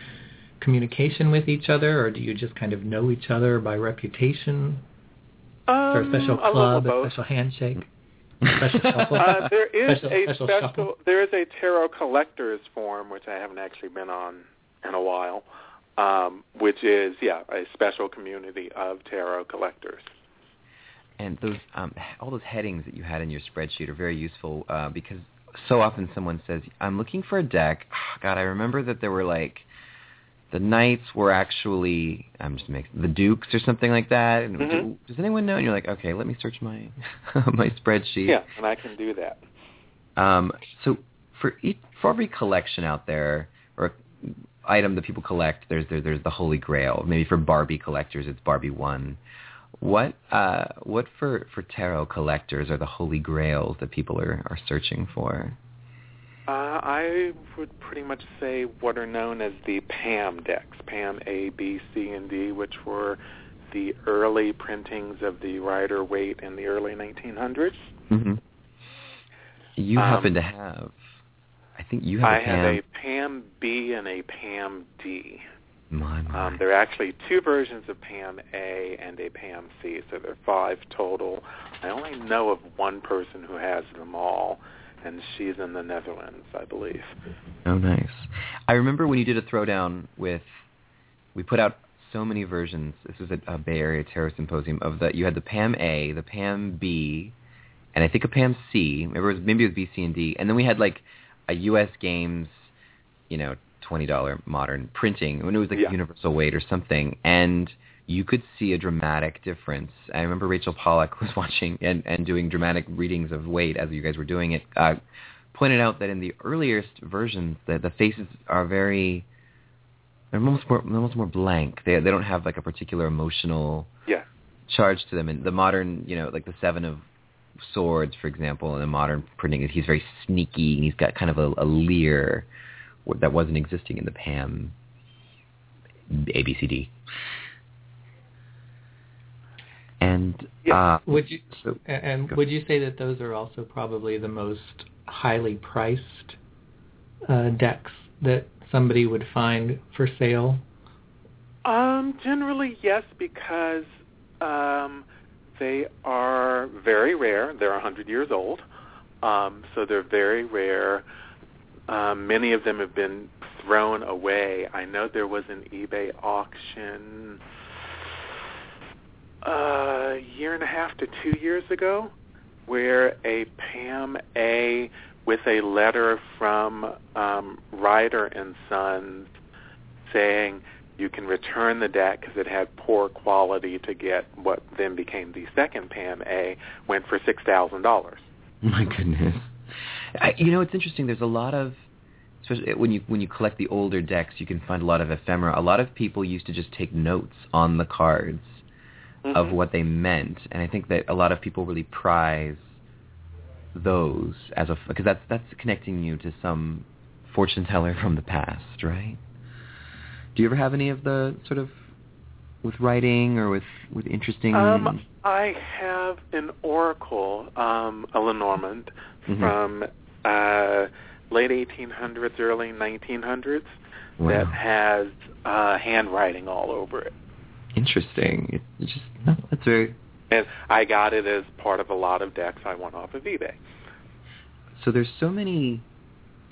communication with each other, or do you just kind of know each other by reputation? Is there a Um, special a little club, of a both. special handshake, special shuffle? Uh, there is Special- a special special, there is a tarot collectors forum which I haven't actually been on in a while, um, which is yeah a special community of tarot collectors. And those um, all those headings that you had in your spreadsheet are very useful uh, because so often someone says, "I'm looking for a deck." Oh, God, I remember that there were like the knights were actually I'm just making the dukes or something like that. And Mhm. do- does anyone know? And you're like, okay, let me search my my spreadsheet. Yeah, and I can do that. Um, so for each, for every collection out there or item that people collect, there's there, there's the Holy Grail. Maybe for Barbie collectors, it's Barbie One. What uh, what for for tarot collectors are the Holy Grails that people are are searching for? Uh, I would pretty much say what are known as the PAM decks, PAM A, B, C, and D, which were the early printings of the Rider Waite in the early 1900s. Mm-hmm. You Um, happen to have, I think you have I a have a PAM B and a PAM D. My, my. Um, there are actually two versions of PAM A and a PAM C, so there are five total. I only know of one person who has them all, and she's in the Netherlands, I believe. Oh, nice. I remember when you did a throwdown with, we put out so many versions. This was a, a Bay Area Tarot Symposium of the. You had the Pam A, the Pam B, and I think a Pam C. It was maybe it was B, C, and D. And then we had like a U.S. Games, you know, twenty dollar modern printing when it was like Yeah. Universal Waite or something, and you could see a dramatic difference. I remember Rachel Pollack was watching and, and doing dramatic readings of Waite as you guys were doing it. Uh, pointed out that in the earliest versions, the the faces are very they're almost more they're almost more blank. They they don't have like a particular emotional Yeah. charge to them. And the modern, you know, like the Seven of Swords, for example, in the modern printing, is he's very sneaky and he's got kind of a, a leer that wasn't existing in the Pam ABCD. And Yeah. uh, Would you so a- and would you say that those are also probably the most highly priced uh, decks that somebody would find for sale? Um, generally, yes, because um, they are very rare. They're a hundred years old, um, so they're very rare. Um, many of them have been thrown away. I know there was an eBay auction uh, a year and a half to two years ago where a Pam A with a letter from um, Rider and Sons saying you can return the deck because it had poor quality to get what then became the second Pam A went for six thousand dollars. My goodness. You know, it's interesting. There's a lot of, especially when you when you collect the older decks, you can find a lot of ephemera. A lot of people used to just take notes on the cards of what they meant, and I think that a lot of people really prize those as a because that's that's connecting you to some fortune teller from the past, right? Do you ever have any of the sort of with writing or with with interesting? Um, I have an oracle, um, a Lenormand, Mhm. from uh, late 1800s, early 1900s, Wow. that has uh, handwriting all over it. Interesting. It, it just no, that's very And I got it as part of a lot of decks I won off of eBay. So there's so many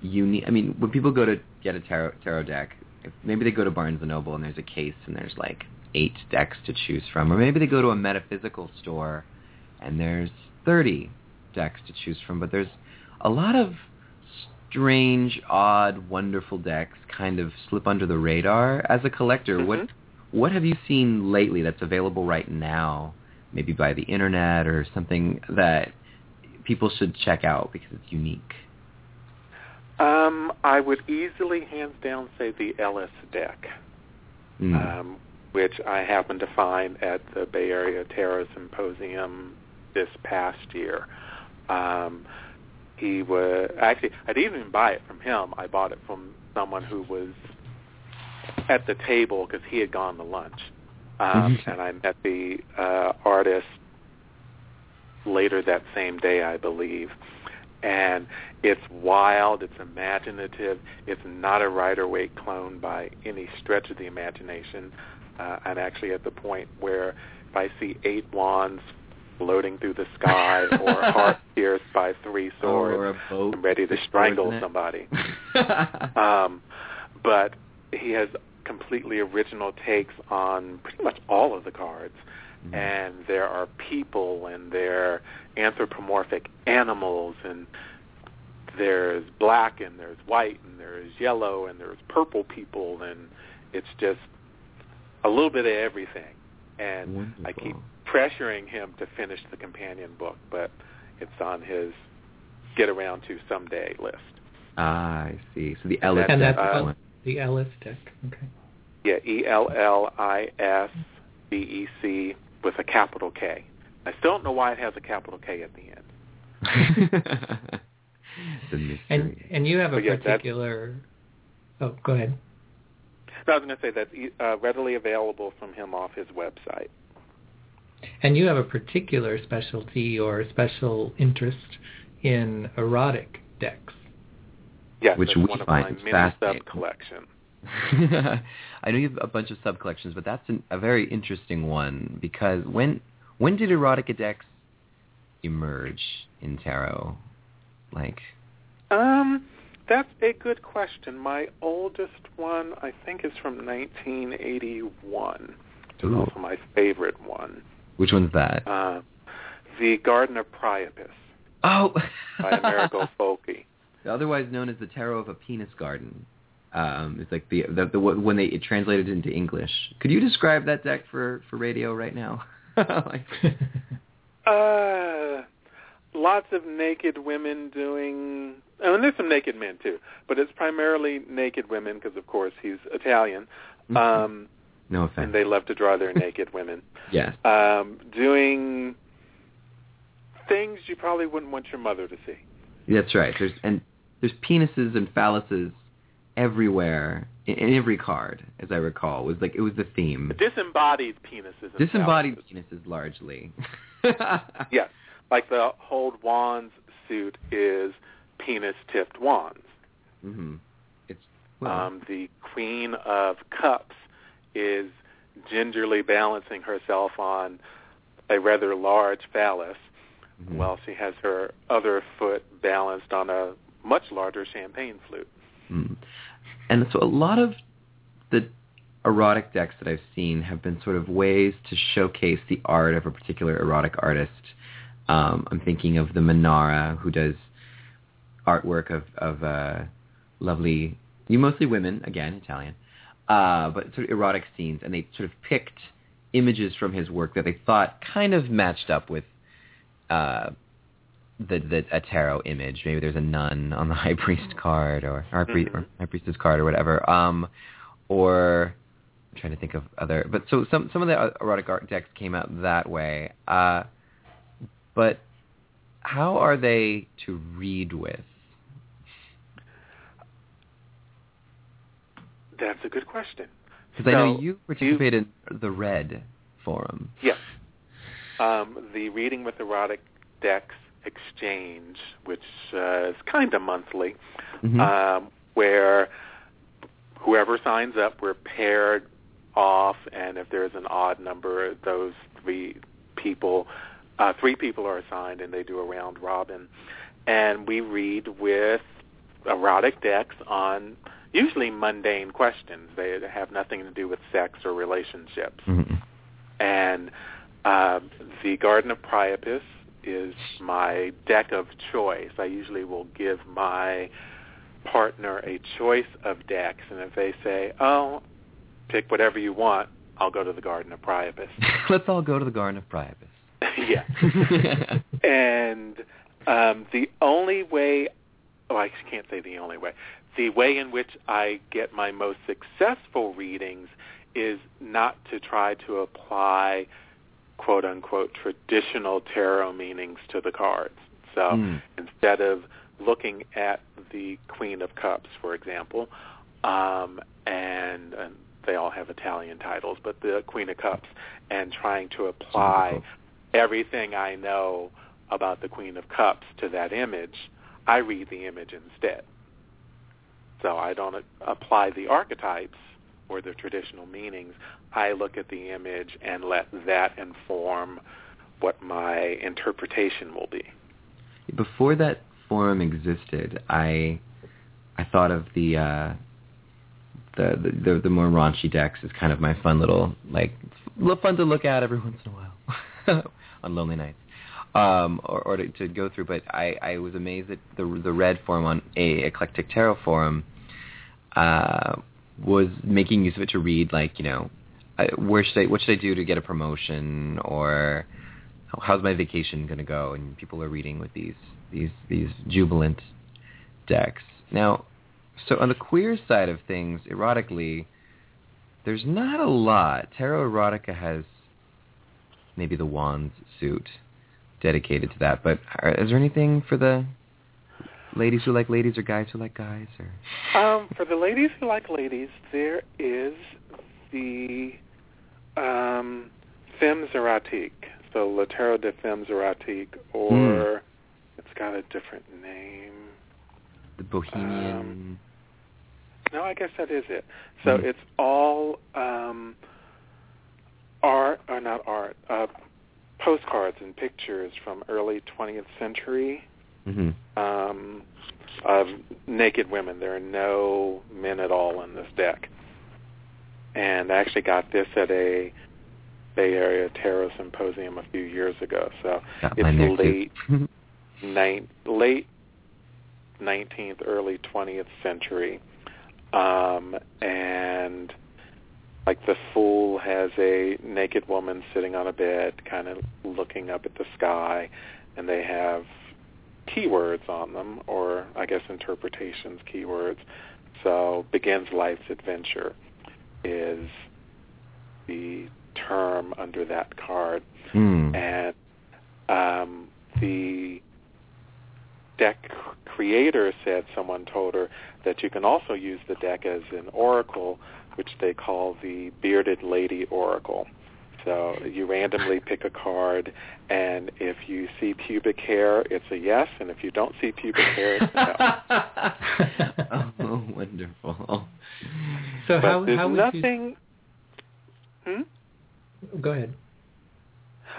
unique. I mean, when people go to get a tarot, tarot deck, if maybe they go to Barnes and Noble and there's a case and there's like eight decks to choose from, or maybe they go to a metaphysical store and there's 30 decks to choose from, but there's a lot of strange, odd, wonderful decks kind of slip under the radar. As a collector, what Mhm. what have you seen lately that's available right now, maybe by the internet or something that people should check out because it's unique? Um, I would easily, hands down, say the Ellis deck, Mm. um, which I happened to find at the Bay Area Tarot Symposium this past year. Um, he was actually I didn't even buy it from him. I bought it from someone who was at the table because he had gone to lunch, um, Mhm. and I met the uh, artist later that same day, I believe. And it's wild, it's imaginative, it's not a Rider Waite clone by any stretch of the imagination. Uh, I'm actually at the point where if I see eight wands floating through the sky or a heart pierced by three swords, or a boat ready to strangle swords in it. somebody. Um, but he has completely original takes on pretty much all of the cards, Mhm. and there are people and there are anthropomorphic animals and there's black and there's white and there's yellow and there's purple people and it's just a little bit of everything and I keep Wonderful. Pressuring him to finish the companion book but it's on his get around to someday list Ah, I see. So the Ellis And that's, uh, one. The Ellis deck. Okay. yeah E L L I S B E C with a capital K I still don't know why it has a capital K at the end the mystery. And and you have a yeah, particular. Oh, go ahead. No, I was going to say that's uh, readily available from him off his website. And you have a particular specialty or special interest in erotic decks. Yes, Which we one of find my many fascinating. sub collection. I know you have a bunch of sub collections, but that's an, a very interesting one because when when did erotica decks emerge in tarot? Like, Um, that's a good question. My oldest one, I think, is from 1981. Which is Ooh. also my favorite one. Which one's that? Uh, the Garden of Priapus oh, by Amerigo Folchi. otherwise known as the Tarot of a Penis Garden. Um, it's like the, the the when they it translated into English. Could you describe that deck for for radio right now? like, Uh, lots of naked women doing. Oh, and there's some naked men too, but it's primarily naked women because, of course, he's Italian, Mhm. um, no offense. and they love to draw their naked women yes. um, doing things you probably wouldn't want your mother to see. That's right. There's and there's penises and phalluses everywhere in, in every card, as I recall. It was like it was the theme. Disembodied penises. And Disembodied phalluses. penises, largely. Yes, like the hold wands suit is penis-tipped wands. Mm-hmm. It's well, Um, the Queen of Cups is gingerly balancing herself on a rather large phallus, mhm. while she has her other foot balanced on a much larger champagne flute. Mm. And so a lot of the erotic decks that I've seen have been sort of ways to showcase the art of a particular erotic artist. Um, I'm thinking of the Manara, who does artwork of, of uh, lovely, you mostly women, again, Italian, uh, but sort of erotic scenes, and they sort of picked images from his work that they thought kind of matched up with uh, the the a tarot image. Maybe there's a nun on the high priest card or high, pri- Mhm. or high priestess card or whatever. Um, or I'm trying to think of other. But so some some of the erotic art decks came out that way. Uh, but how are they to read with? That's a good question. Because I know you participate in the Red Forum. Yes. Um, the Reading with Erotic Decks Exchange, which uh, is kind of monthly, Mhm. um, where whoever signs up, we're paired off, and if there's an odd number, those three people, uh, three people are assigned, and they do a round robin, and we read with erotic decks on usually mundane questions. They have nothing to do with sex or relationships Mhm. and uh, the Garden of Priapus is my deck of choice. I usually will give my partner a choice of decks, and if they say, "Oh, pick whatever you want," I'll go to the Garden of Priapus. Let's all go to the Garden of Priapus. yeah. and um, the only way, oh, I can't say the only way. The way in which I get my most successful readings is not to try to apply quote unquote traditional tarot meanings to the cards. So Mm. instead of looking at the Queen of Cups, for example, um, and, and they all have Italian titles, but the Queen of Cups, and trying to apply everything I know about the Queen of Cups to that image, I read the image instead. So I don't apply the archetypes or the traditional meanings. I look at the image and let that inform what my interpretation will be. Before that forum existed, I I thought of the uh, the, the the more raunchy decks as kind of my fun little like fun to look at every once in a while. on lonely nights, um, or, or to, to go through. But I, I was amazed that the the Red forum on Aeclectic tarot forum uh, was making use of it to read like you know uh, where should I what should I do to get a promotion or how's my vacation going to go and people are reading with these these these jubilant decks. Now, so on the queer side of things, erotically, there's not a lot. Tarot Erotica has maybe the Wands suit dedicated to that, but are, is there anything for the ladies who like ladies or guys who like guys? Or um, for the ladies who like ladies, there is the um, Femmes Erotiques. So Le Tarot de Femmes Erotiques, or mm. it's got a different name. The Bohemian. Um, no, I guess that is it. So mm. it's all um, art, or not art, uh, postcards and pictures from early 20th century mm-hmm. um, of naked women. There are no men at all in this deck. And I actually got this at a Bay Area Tarot Symposium a few years ago. So got it's late, ni- late 19th, early 20th century. Um, and like the fool has a naked woman sitting on a bed kind of looking up at the sky and they have keywords on them or I guess interpretations keywords. So begins life's adventure is the term under that card. Mm. And um, the deck creator said someone told her that you can also use the deck as an oracle, which they call the Bearded Lady Oracle. So you randomly pick a card, and if you see pubic hair, it's a yes, and if you don't see pubic hair, it's a no. oh, wonderful. So but how there's how would nothing. you? Hmm? Go ahead.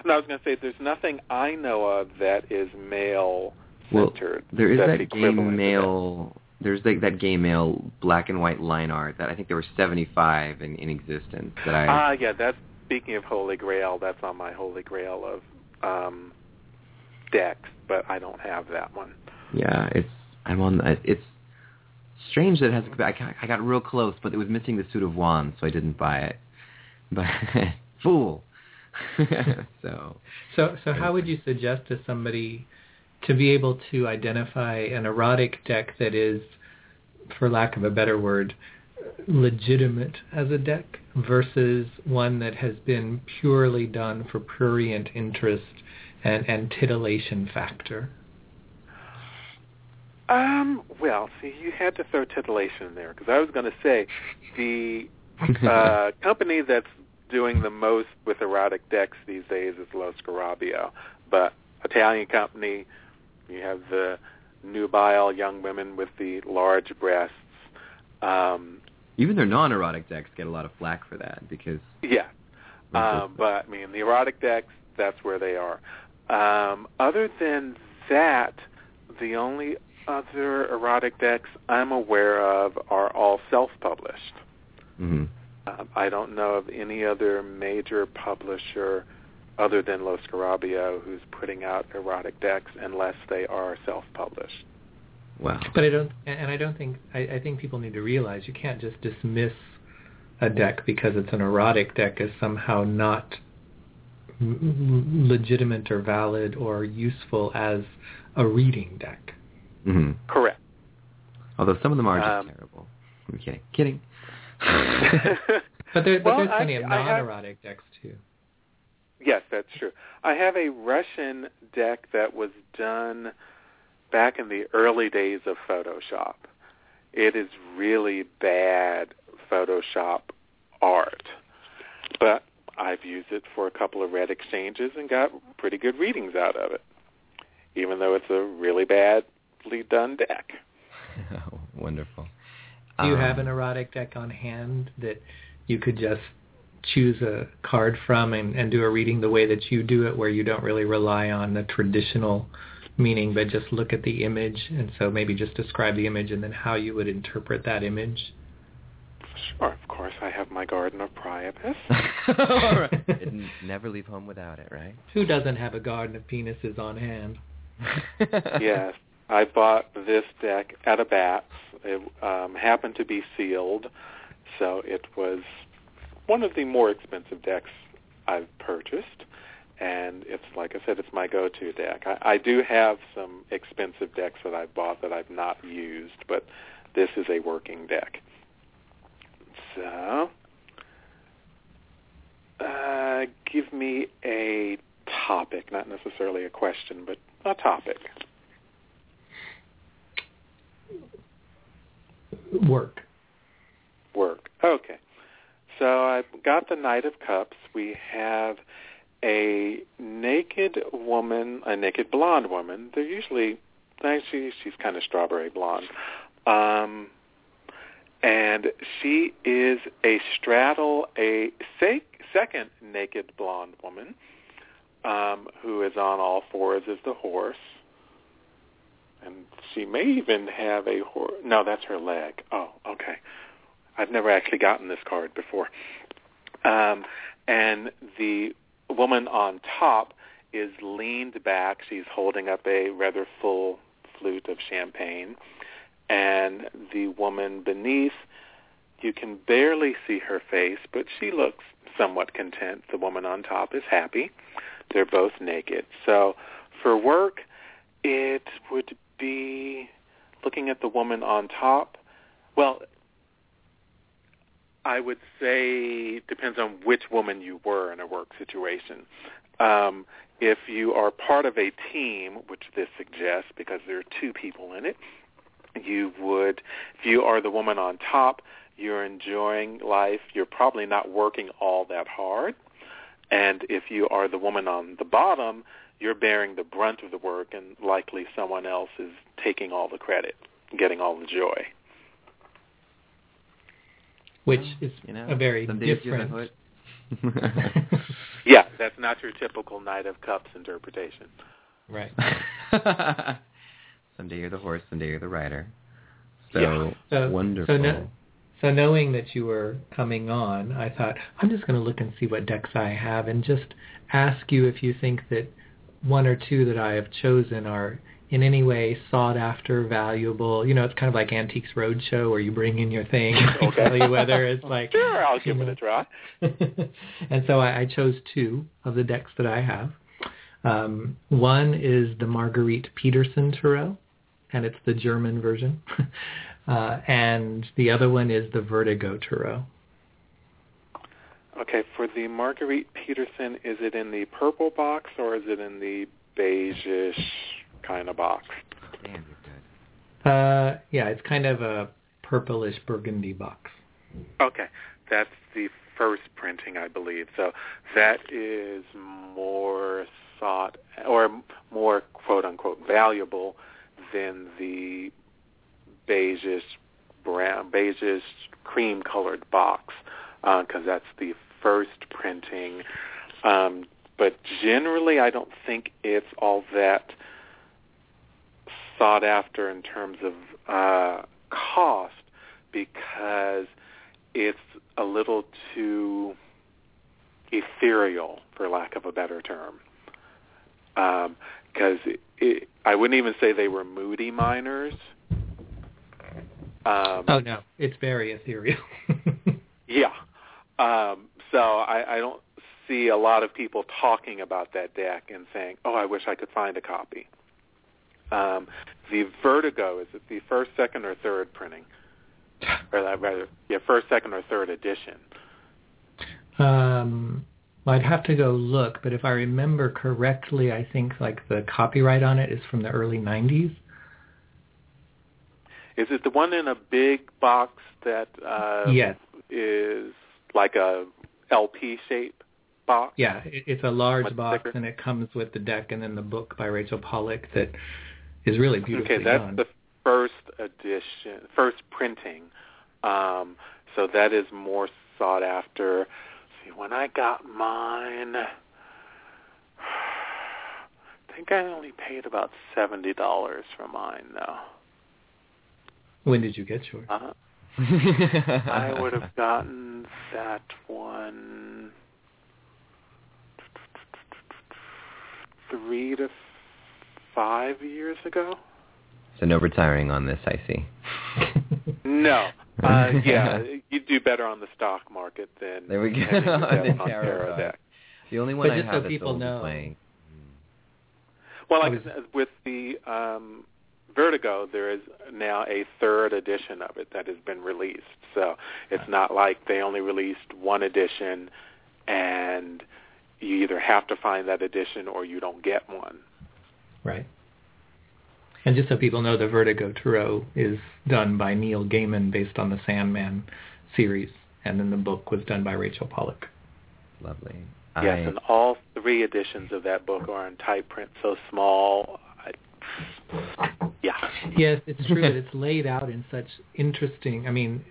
No, I was going to say there's nothing I know of that is male well, there is that gay male. There's like that gay male black and white line art that I think there were 75 in, in existence. That I Ah, yeah. That's speaking of Holy Grail. That's on my Holy Grail of um, decks, but I don't have that one. yeah, it's I'm on. It's strange that it has. I got, I got real close, but it was missing the suit of wands, so I didn't buy it. But fool. so So so how would you suggest to somebody to be able to identify an erotic deck that is, for lack of a better word, legitimate as a deck versus one that has been purely done for prurient interest and, and titillation factor? Um, well, see, you had to throw titillation in there because I was going to say the uh, company that's doing the most with erotic decks these days is Lo Scarabeo, but Italian company, you have the nubile young women with the large breasts. Um, even their non-erotic decks get a lot of flack for that because yeah, um, but I mean the erotic decks, that's where they are. Um, other than that, the only other erotic decks I'm aware of are all self-published. hmm Um, I don't know of any other major publisher other than Lo Scarabeo who's putting out erotic decks unless they are self-published. Wow. But I don't, and I don't think I, I think people need to realize you can't just dismiss a deck because it's an erotic deck as somehow not legitimate or valid or useful as a reading deck. hmm Correct. Although some of them are just Um, terrible. I'm kidding. Kidding. But, there, but Well, there's plenty of I have- non-erotic decks too. Yes, that's true. I have a Russian deck that was done back in the early days of Photoshop. It is really bad Photoshop art, but I've used it for a couple of red exchanges and got pretty good readings out of it, even though it's a really badly done deck. Wonderful. Do you Um, have an erotic deck on hand that you could just choose a card from and, and do a reading the way that you do it, where you don't really rely on the traditional meaning, but just look at the image, and so maybe just describe the image and then how you would interpret that image? Sure, of course. I have my garden of Priapus. N- Never leave home without it, right? Who doesn't have a garden of penises on hand? yes, I bought this deck at a Bats. It um, happened to be sealed, so it was one of the more expensive decks I've purchased. And it's like I said, it's my go-to deck. I, I do have some expensive decks that I've bought that I've not used, but this is a working deck. So, uh, give me a topic, not necessarily a question, but a topic. Work. Work. Okay. So I've got the Knight of Cups. We have a naked woman, a naked blonde woman. They're usually, actually, she's kind of strawberry blonde. Um, and she is a straddle, a sec- second naked blonde woman um, who is on all fours as the horse. And she may even have a horse. No, that's her leg. Oh, okay. I've never actually gotten this card before. Um, and the woman on top is leaned back. She's holding up a rather full flute of champagne. And the woman beneath, you can barely see her face, but she looks somewhat content. The woman on top is happy. They're both naked. So for work, it would be looking at the woman on top. Well, I would say depends on which woman you were in a work situation. Um, if you are part of a team, which this suggests because there are two people in it, you would, if you are the woman on top, you're enjoying life. You're probably not working all that hard. And if you are the woman on the bottom, you're bearing the brunt of the work, and likely someone else is taking all the credit, getting all the joy. Which is You know, a very some days you're the different. Yeah, that's not your typical Knight of Cups interpretation. right. someday you're the horse, someday you're the rider. So, Yeah. So wonderful. So, no, so knowing that you were coming on, I thought I'm just going to look and see what decks I have, and just ask you if you think that one or two that I have chosen are in any way sought after, valuable. You know, it's kind of like Antiques Roadshow, where you bring in your thing, Okay. tell you whether it's like. Sure, I'll give it a try. and so I, I chose two of the decks that I have. Um, one is the Margarete Petersen Tarot, and it's the German version. uh, and the other one is the Vertigo Tarot. Okay, for the Margarete Petersen, is it in the purple box or is it in the beigeish kind of box? Damn. Uh, yeah, it's kind of a purplish burgundy box. Okay, that's the first printing, I believe. So that is more sought or more quote unquote valuable than the beigeish brown, beigeish cream colored box because that's the first printing. Um, but generally, I don't think it's all that sought after in terms of uh, cost because it's a little too ethereal, for lack of a better term. Because it, I wouldn't even say they were moody minors. Um, Oh no, it's very ethereal. yeah. Um, so I, I don't see a lot of people talking about that deck and saying, "Oh, I wish I could find a copy." Um, the Vertigo is it the first, second, or third printing, or that rather, yeah, first, second, or third edition. um, well, I'd have to go look, but if I remember correctly, I think like the copyright on it is from the early '90s. Is it the one in a big box that uh, Yes. is like a LP shape box? Yeah, it, it's a large Much box, thicker. and it comes with the deck and then the book by Rachel Pollack that is really beautifully Okay, that's done. the first edition, first printing. Um, so that is more sought after. See, when I got mine, I think I only paid about seventy dollars for mine, though. When did you get yours? Uh, I would have gotten that one three to five years ago. So no retiring on this, I see. No. Uh, yeah, you do better on the stock market than There we go. having your On the tarot tarot deck. The only one But I just have that's people old know- playing. Well, I like was- with the um, Vertigo, there is now a third edition of it that has been released. So it's not like they only released one edition, and you either have to find that edition or you don't get one. Right. And just so people know, the Vertigo Tarot is done by Neil Gaiman based on the Sandman series, and then the book was done by Rachel Pollack. Lovely. Yes, I, and all three editions of that book are in type print, so small. I, yeah. Yes, it's true that it's laid out in such interesting. I mean,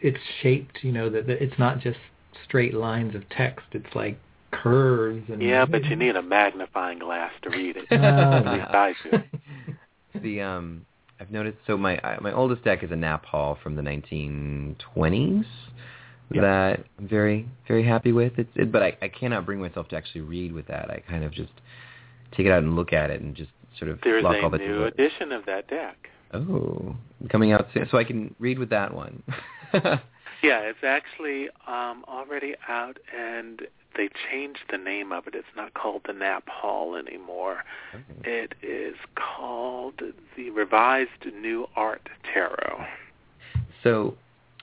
it's shaped. You know that that it's not just straight lines of text. It's like curves and Yeah, but you need a magnifying glass to read it. Ah. At least I do. the um I've noticed so my my oldest deck is a Nap Hall from the 1920s Yeah. that I'm very very happy with it's it, but I I cannot bring myself to actually read with that I kind of just take it out and look at it and just sort of There's lock a all the new doors. edition of that deck. Oh, coming out soon so I can read with that one. Yeah, it's actually um, already out, and they changed the name of it. It's not called the Nap Hall anymore. It is called the Revised New Art Tarot. So,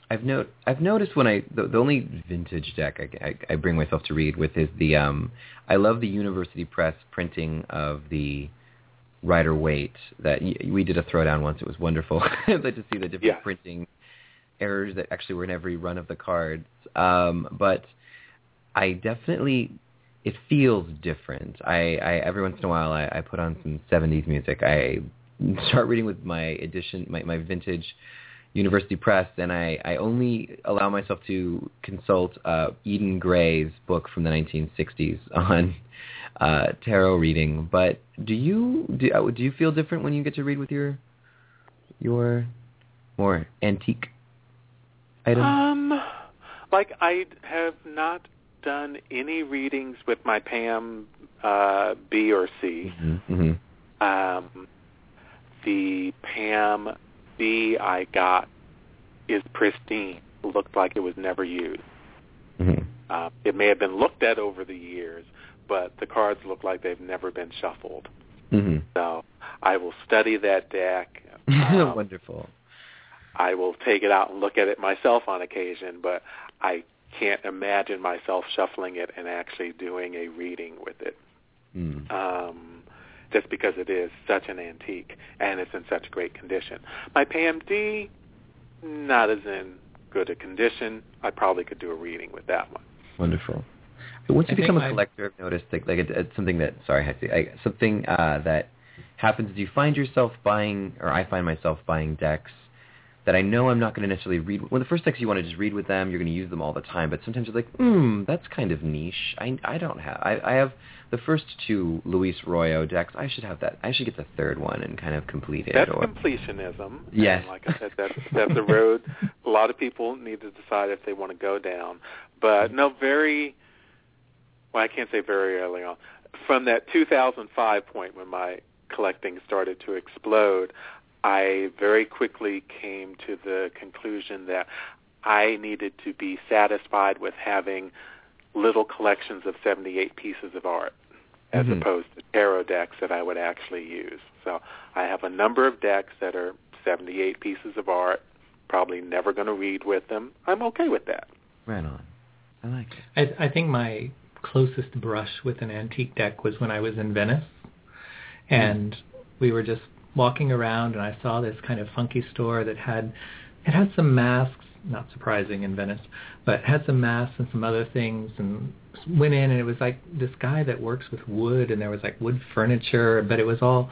I've note I've noticed when I the, the only vintage deck I, I, I bring myself to read with is the um I love the University Press printing of the Rider Waite that y- we did a throwdown once. It was wonderful I like to see the different Yeah. printing errors that actually were in every run of the cards. Um, but I definitely it feels different. I, I every once in a while I, I put on some '70s music. I start reading with my edition, my, my vintage University Press, and I, I only allow myself to consult uh, Eden Gray's book from the 1960s on uh, tarot reading. But do you do, uh, do you feel different when you get to read with your your more antique items? Um, like I have not done any readings with my Pam uh, B or C. mm-hmm. Mm-hmm. Um, the Pam B I got is pristine. Looked like it was never used. Mm-hmm. Uh, it may have been looked at over the years, but the cards look like they've never been shuffled. Mm-hmm. So I will study that deck. Um, Wonderful. I will take it out and look at it myself on occasion, but I can't imagine myself shuffling it and actually doing a reading with it. Mm. Um, just because it is such an antique and it's in such great condition. My Pam D, not as in good a condition. I probably could do a reading with that one. Wonderful. Once you think become a I- collector, I've noticed like, like it, it's something that sorry, Hessie, I, something uh, that happens is you find yourself buying, or I find myself buying decks that I know I'm not going to necessarily read. Well, the first decks you want to just read with them, you're going to use them all the time. But sometimes you're like, hmm, that's kind of niche. I I don't have. I I have the first two Luis Royo decks. I should have that. I should get the third one and kind of complete it. That's or, completionism. Yes. And like I said, that's that's a road a lot of people need to decide if they want to go down. But no, very well, I can't say very early on. From that 2005 point when my collecting started to explode, I very quickly came to the conclusion that I needed to be satisfied with having little collections of 78 pieces of art as Mhm. opposed to tarot decks that I would actually use. So I have a number of decks that are 78 pieces of art, probably never going to read with them. I'm okay with that. Right on. I like it. I, I think my closest brush with an antique deck was when I was in Venice, and we were just walking around, and I saw this kind of funky store that had it had some masks. Not surprising in Venice, but had some masks and some other things, and went in, and it was like this guy that works with wood, and there was like wood furniture, but it was all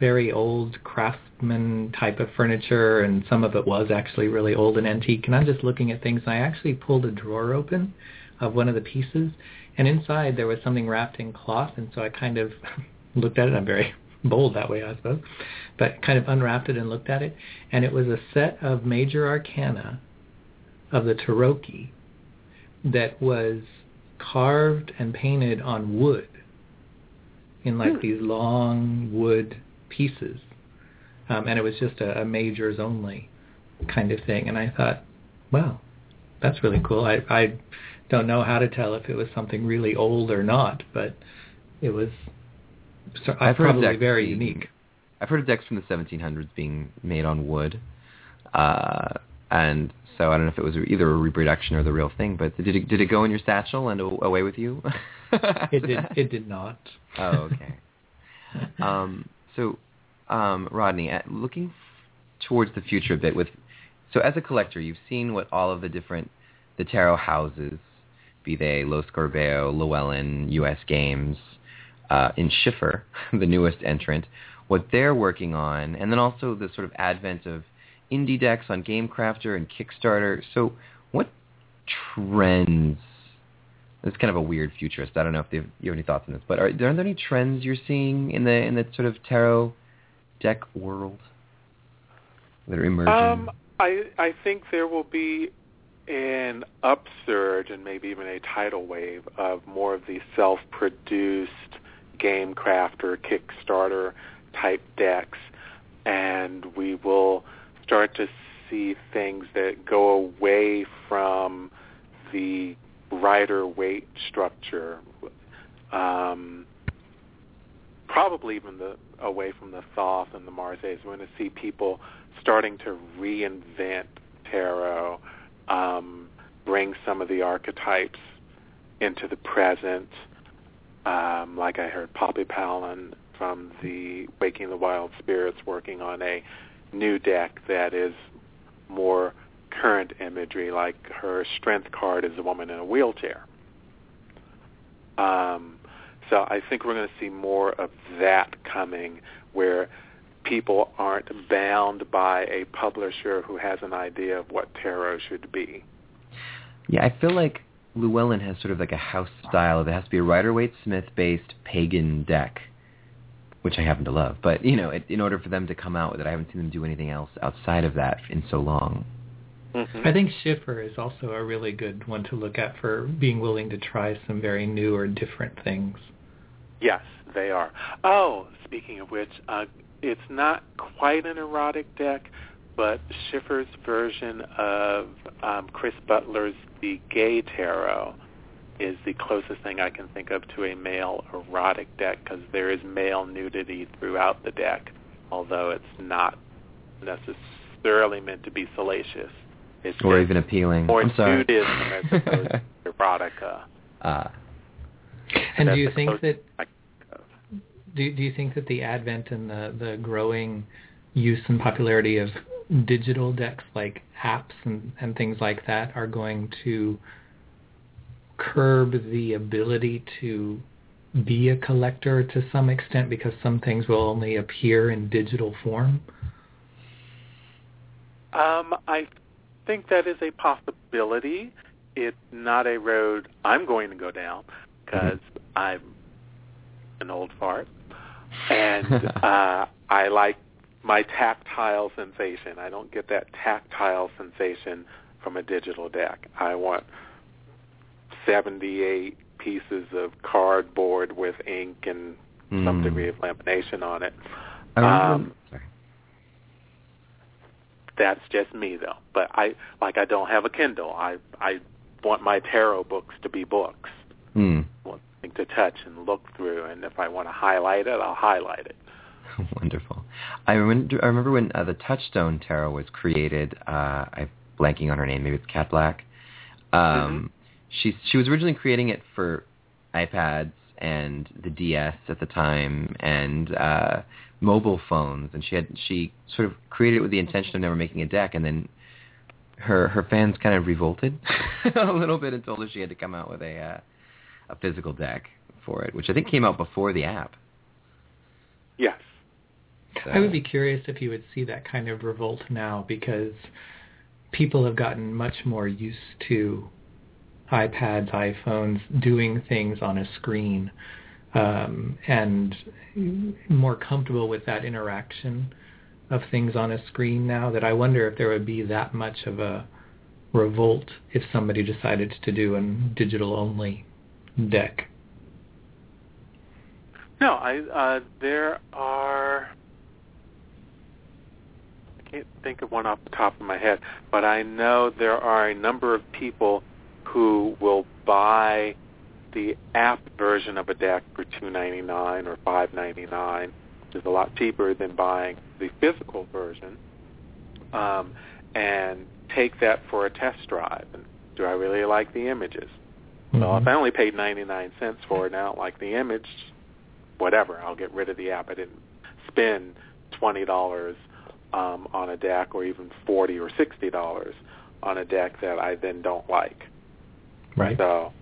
very old craftsman type of furniture, and some of it was actually really old and antique. And I'm just looking at things, and I actually pulled a drawer open of one of the pieces, and inside there was something wrapped in cloth, and so I kind of looked at it. I'm very bold that way, I suppose, but kind of unwrapped it and looked at it, and it was a set of major arcana of the Taroki that was carved and painted on wood in like Hmm. these long wood pieces. Um, and it was just a, a majors only kind of thing. And I thought, wow, that's really cool. I, I don't know how to tell if it was something really old or not, but it was so, I've heard of decks very being- unique. I've heard of decks from the 1700s being made on wood, uh, and so I don't know if it was either a reproduction or the real thing. But did it did it go in your satchel and away with you? It did. It did not. Oh, okay. um, so, um, Rodney, looking towards the future a bit, with so as a collector, you've seen what all of the different the tarot houses, be they Lo Scarabeo, Llewellyn, U.S. Games, uh, in Schiffer, the newest entrant, what they're working on, and then also the sort of advent of indie decks on GameCrafter and Kickstarter. So, what trends? It's kind of a weird futurist. I don't know if you have any thoughts on this, but are, are there any trends you're seeing in the in the sort of tarot deck world that are emerging? Um, I I think there will be an upsurge and maybe even a tidal wave of more of the self-produced game crafter Kickstarter type decks, and we will start to see things that go away from the Rider Waite structure. Um, probably even the away from the Thoth and the Marseilles. We're going to see people starting to reinvent tarot, um, bring some of the archetypes into the present. Um, like I heard Poppy Palin from the Waking the Wild Spirits working on a new deck that is more current imagery, like her strength card is a woman in a wheelchair. Um, so I think we're going to see more of that coming where people aren't bound by a publisher who has an idea of what tarot should be. Yeah, I feel like Llewellyn has sort of like a house style. Of it has to be a Rider Waite Smith based pagan deck, which I happen to love. But you know, it, in order for them to come out with it, I haven't seen them do anything else outside of that in so long. Mm-hmm. I think Schiffer is also a really good one to look at for being willing to try some very new or different things. Yes, they are. Oh, speaking of which, uh, it's not quite an erotic deck, but Schiffer's version of um, Chris Butler's The Gay Tarot is the closest thing I can think of to a male erotic deck because there is male nudity throughout the deck, although it's not necessarily meant to be salacious. It's Or even appealing. more I'm sorry. nudism as opposed to erotica. Ah. And That's do you think that I can think of. do do you think that the advent and the the growing use and popularity of digital decks like apps and and things like that are going to curb the ability to be a collector to some extent because some things will only appear in digital form? Um, I think that is a possibility. It's not a road I'm going to go down because I'm an old fart, and uh, I like my tactile sensation. I don't get that tactile sensation from a digital deck. I want 78 pieces of cardboard with ink and some Mm. degree of lamination on it. Um, that's just me though. But I like I don't have a Kindle. I I want my tarot books to be books. Hmm. I want something to touch and look through and if I want to highlight it, I'll highlight it. Wonderful. I remember, I remember when uh, the Touchstone Tarot was created. Uh, I'm blanking on her name. Maybe it's Kat Black. Um, She she was originally creating it for iPads and the DS at the time and uh, mobile phones, and she had she sort of created it with the intention of never making a deck, and then her her fans kind of revolted a little bit and told her she had to come out with a uh, a physical deck for it, which I think came out before the app. Yes. So- I would be curious if you would see that kind of revolt now because people have gotten much more used to iPads, iPhones doing things on a screen um, and more comfortable with that interaction of things on a screen now that I wonder if there would be that much of a revolt if somebody decided to do a digital only deck? No, I uh, there are. Can't think of one off the top of my head, but I know there are a number of people who will buy the app version of a deck for two ninety nine or five ninety nine, which is a lot cheaper than buying the physical version, um, and take that for a test drive. And do I really like the images? Mm-hmm. Well, if I only paid ninety nine cents for it, and I don't like the image, whatever. I'll get rid of the app. I didn't spend twenty dollars um, on a deck, or even forty or sixty dollars on a deck that I then don't like. Right. So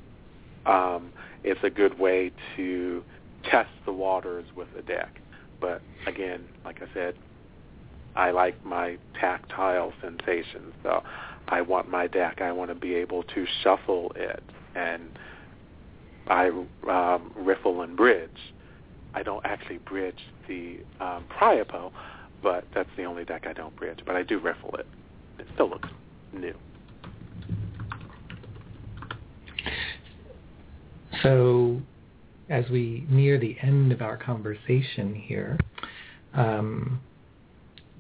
um, it's a good way to test the waters with a deck. But again, like I said, I like my tactile sensations. So I want my deck. I want to be able to shuffle it, and I um, riffle and bridge. I don't actually bridge the um, Priapo, but that's the only deck I don't bridge. But I do riffle it. It still looks new. So, as we near the end of our conversation here, um,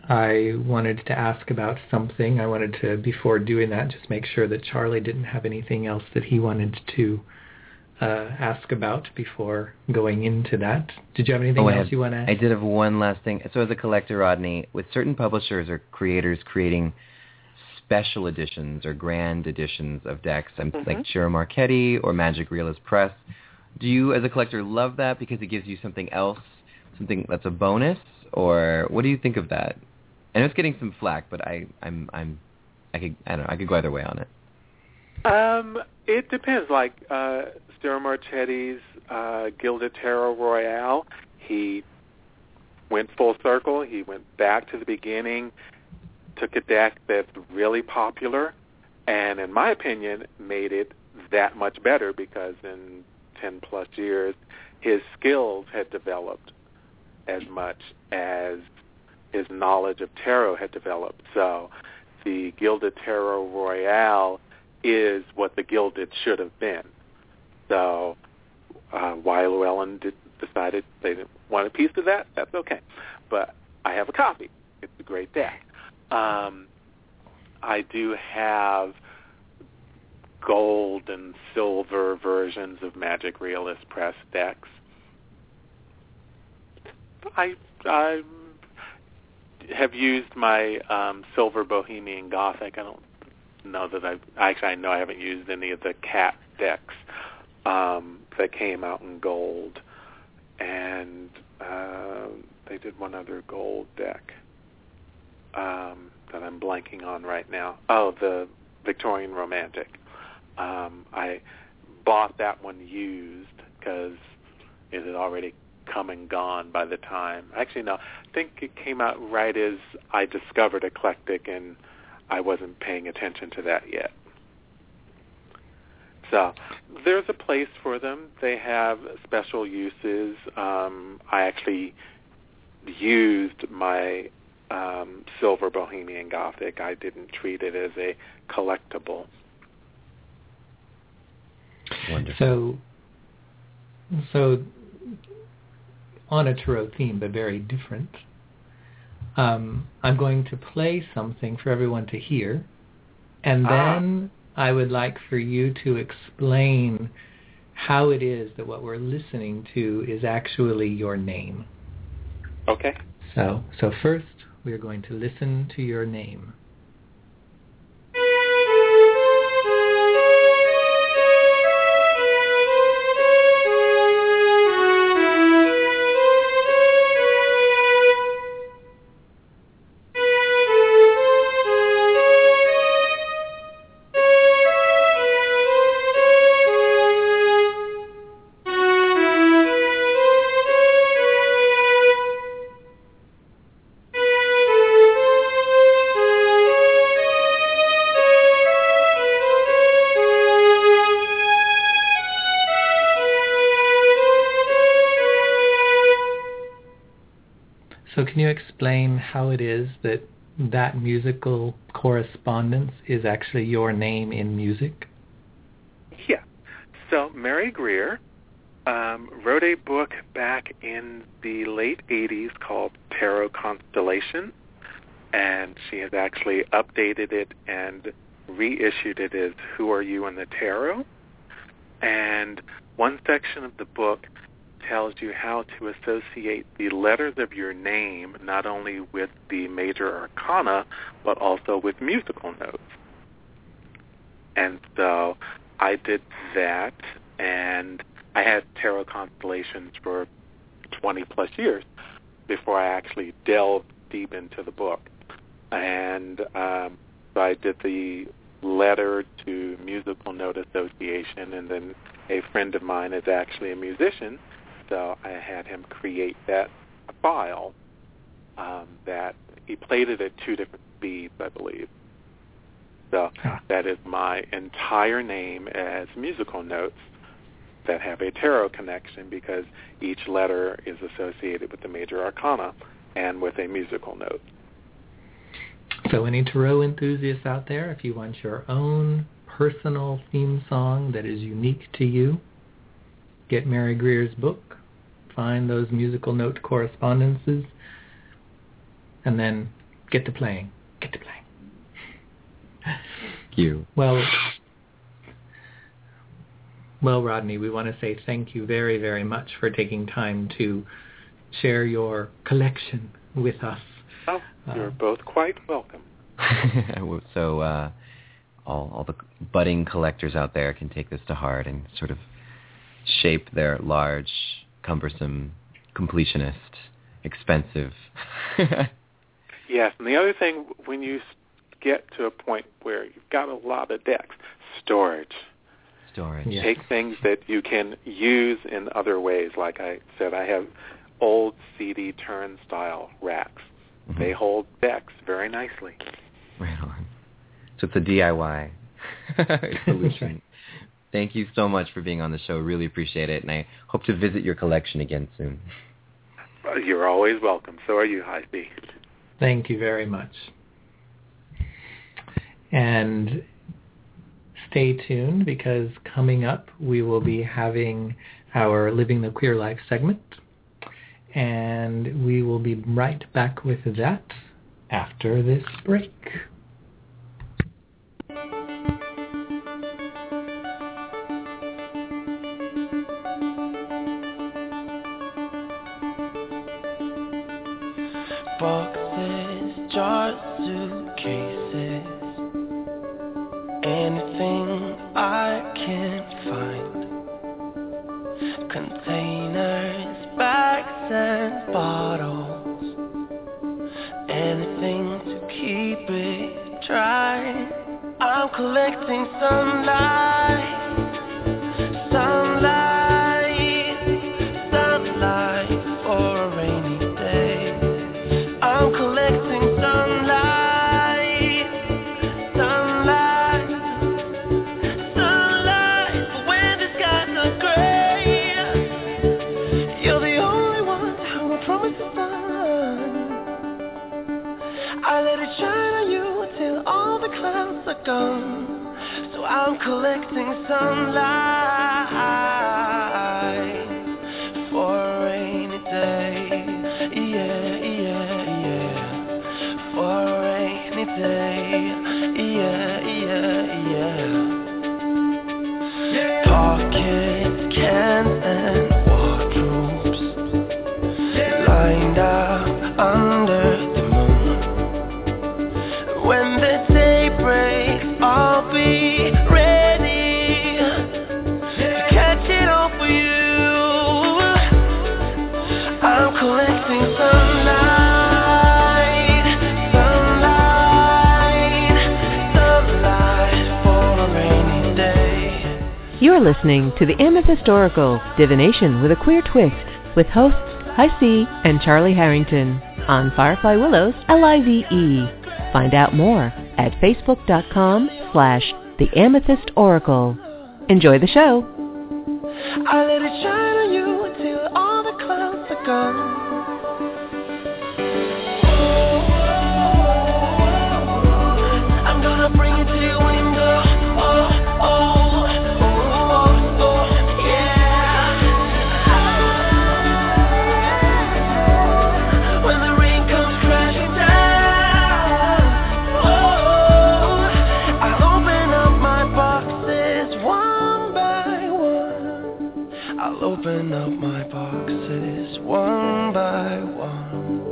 I wanted to ask about something. I wanted to, before doing that, just make sure that Charlie didn't have anything else that he wanted to uh, ask about before going into that. Did you have anything Oh, else had- you want to ask? I did have one last thing. So as a collector, Rodney, with certain publishers or creators creating special editions or grand editions of decks, I'm Mhm. like Ciro Marchetti or Magic Realist Press, do you as a collector love that because it gives you something else, something that's a bonus, or what do you think of that? I know it's getting some flack, but I, I'm, I'm, I could, I don't know, I could go either way on it. Um, it depends. Like uh, Ciro Marchetti's uh, Gilded Tarot Royale, he went full circle. He went back to the beginning, took a deck that's really popular, and in my opinion, made it that much better because in 10 plus years, his skills had developed as much as his knowledge of tarot had developed. So the Gilded Tarot Royale is what the Gilded should have been. So uh, why Llewellyn did, decided they didn't want a piece of that, that's okay. But I have a copy. It's a great deck. Um, I do have gold and silver versions of Magic Realist Press decks. I I have used my um, silver Bohemian Gothic. I don't know that I've actually I know I haven't used any of the cat decks um, that came out in gold, and uh, they did one other gold deck um, that I'm blanking on right now. Oh, the Victorian Romantic. Um, I bought that one used because it had already come and gone by the time. Actually, no, I think it came out right as I discovered Aeclectic, and I wasn't paying attention to that yet. So there's a place for them. They have special uses. Um, I actually used my um, silver Bohemian Gothic. I didn't treat it as a collectible. Wonderful. So, so on a tarot theme, but very different. Um, I'm going to play something for everyone to hear, and Ah. then I would like for you to explain how it is that what we're listening to is actually your name. Okay. So, so first we are going to listen to your name. Explain how it is that that musical correspondence is actually your name in music? Yeah. So Mary Greer um, wrote a book back in the late 80s called Tarot Constellation, and she has actually updated it and reissued it as Who Are You in the Tarot? And one section of the book tells you how to associate the letters of your name not only with the major arcana, but also with musical notes. And so I did that, and I had tarot constellations for 20 plus years before I actually delved deep into the book. And um, so I did the letter to musical note association, and then a friend of mine is actually a musician, so I had him create that file um, that he played it at two different speeds, I believe. So that is my entire name as musical notes that have a tarot connection because each letter is associated with the major arcana and with a musical note. So any tarot enthusiasts out there, if you want your own personal theme song that is unique to you, get Mary Greer's book, find those musical note correspondences, and then get to playing. Get to playing. Thank you. Well, well, Rodney, we want to say thank you very, very much for taking time to share your collection with us. Oh, you're uh, both quite welcome. so uh, all, all the budding collectors out there can take this to heart and sort of shape their large, cumbersome, completionist, expensive. yes, and the other thing, when you get to a point where you've got a lot of decks, storage. Storage. Yes. Take things that you can use in other ways. Like I said, I have old CD turnstile racks. Mm-hmm. They hold decks very nicely. Right on. So it's a DIY solution. Thank you so much for being on the show. Really appreciate it, and I hope to visit your collection again soon. You're always welcome. So are you, Heidi. Thank you very much. And stay tuned because coming up we will be having our Living the Queer Life segment. And we will be right back with that after this break. Sunlight. Collecting sunlight listening to the Amethyst Oracle Divination with a Queer Twist with hosts Hi C and Charlie Harrington on Firefly Willows L-I-V-E. Find out more at facebook.com slash the Amethyst Oracle. Enjoy the show. I open up my boxes one by one.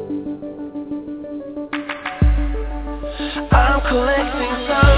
I'm collecting sunlight,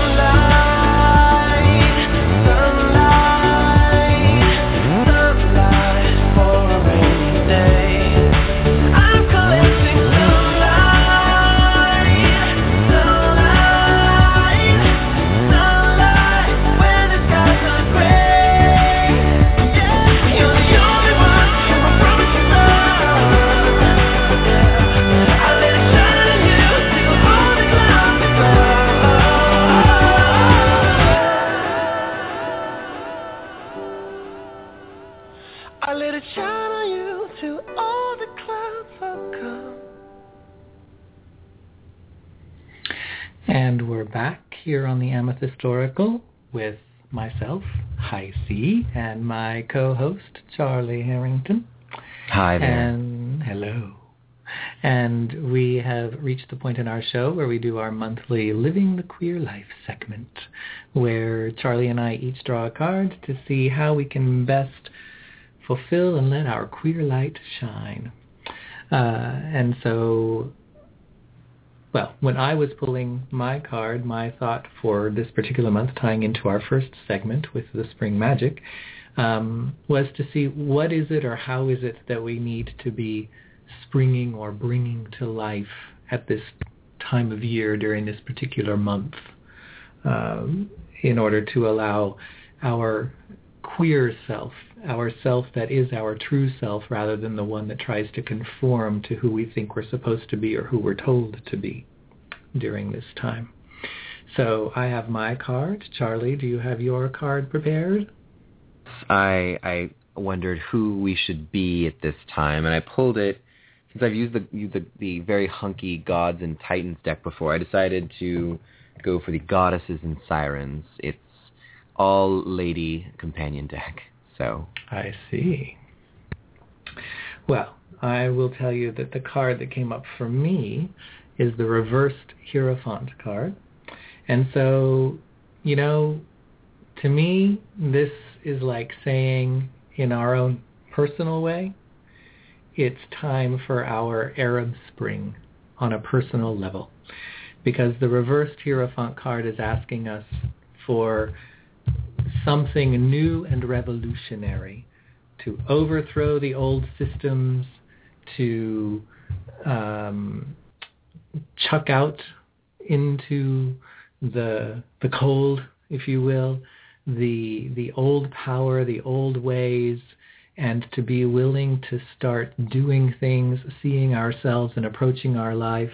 here on the Amethyst Oracle with myself, Hi C, and my co-host, Charlie Harrington. Hi there. And hello. And we have reached the point in our show where we do our monthly Living the Queer Life segment, where Charlie and I each draw a card to see how we can best fulfill and let our queer light shine. Uh, and so, well, when I was pulling my card, my thought for this particular month, tying into our first segment with the spring magic, um, was to see what is it or how is it that we need to be springing or bringing to life at this time of year during this particular month um, in order to allow our queer self, our self that is our true self rather than the one that tries to conform to who we think we're supposed to be or who we're told to be during this time. So I have my card. Charlie, do you have your card prepared? I I wondered who we should be at this time, and I pulled it since I've used the used the, the very hunky gods and titans deck before. I decided to go for the goddesses and sirens. It's all lady companion deck. So I see. Well, I will tell you that the card that came up for me is the reversed Hierophant card. And so, you know, to me, this is like saying in our own personal way, it's time for our Arab Spring on a personal level. Because the reversed Hierophant card is asking us for something new and revolutionary, to overthrow the old systems, to um, chuck out into the the cold, if you will, the the old power, the old ways, and to be willing to start doing things, seeing ourselves and approaching our life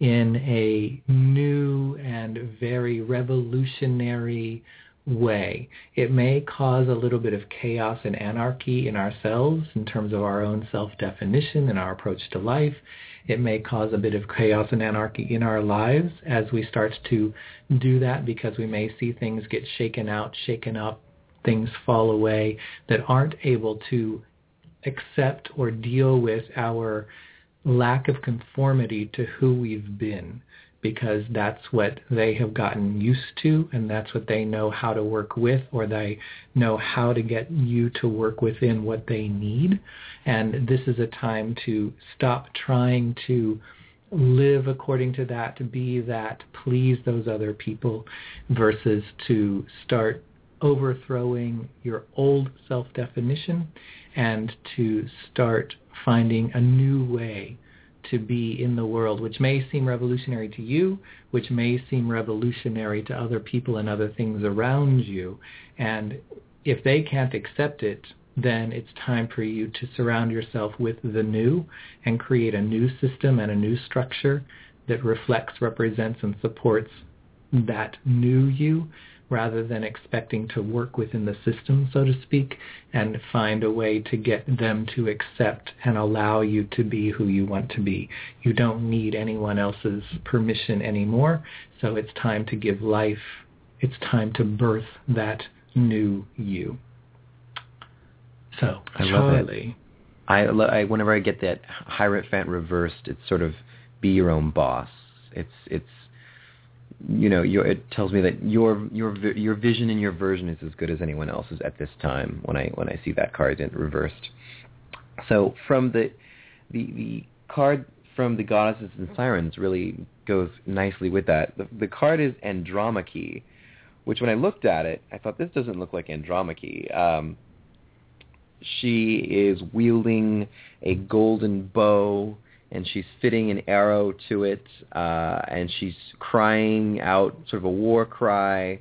in a new and very revolutionary way. It may cause a little bit of chaos and anarchy in ourselves in terms of our own self-definition and our approach to life. It may cause a bit of chaos and anarchy in our lives as we start to do that because we may see things get shaken out, shaken up, things fall away that aren't able to accept or deal with our lack of conformity to who we've been because that's what they have gotten used to and that's what they know how to work with or they know how to get you to work within what they need. And this is a time to stop trying to live according to that, to be that, please those other people versus to start overthrowing your old self-definition and to start finding a new way to be in the world, which may seem revolutionary to you, which may seem revolutionary to other people and other things around you. And if they can't accept it, then it's time for you to surround yourself with the new and create a new system and a new structure that reflects, represents, and supports that new you rather than expecting to work within the system, so to speak, and find a way to get them to accept and allow you to be who you want to be. You don't need anyone else's permission anymore, so it's time to give life. It's time to birth that new you. So, I love it. Charlie, I, I whenever I get that Hierophant reversed, it's sort of be your own boss. It's it's you know, your, it tells me that your your your vision and your version is as good as anyone else's at this time when I when I see that card in reversed. So from the the the card from the goddesses and sirens really goes nicely with that. The, the card is Andromache, which when I looked at it, I thought this doesn't look like Andromache. Um, she is wielding a golden bow and she's fitting an arrow to it uh, and she's crying out sort of a war cry.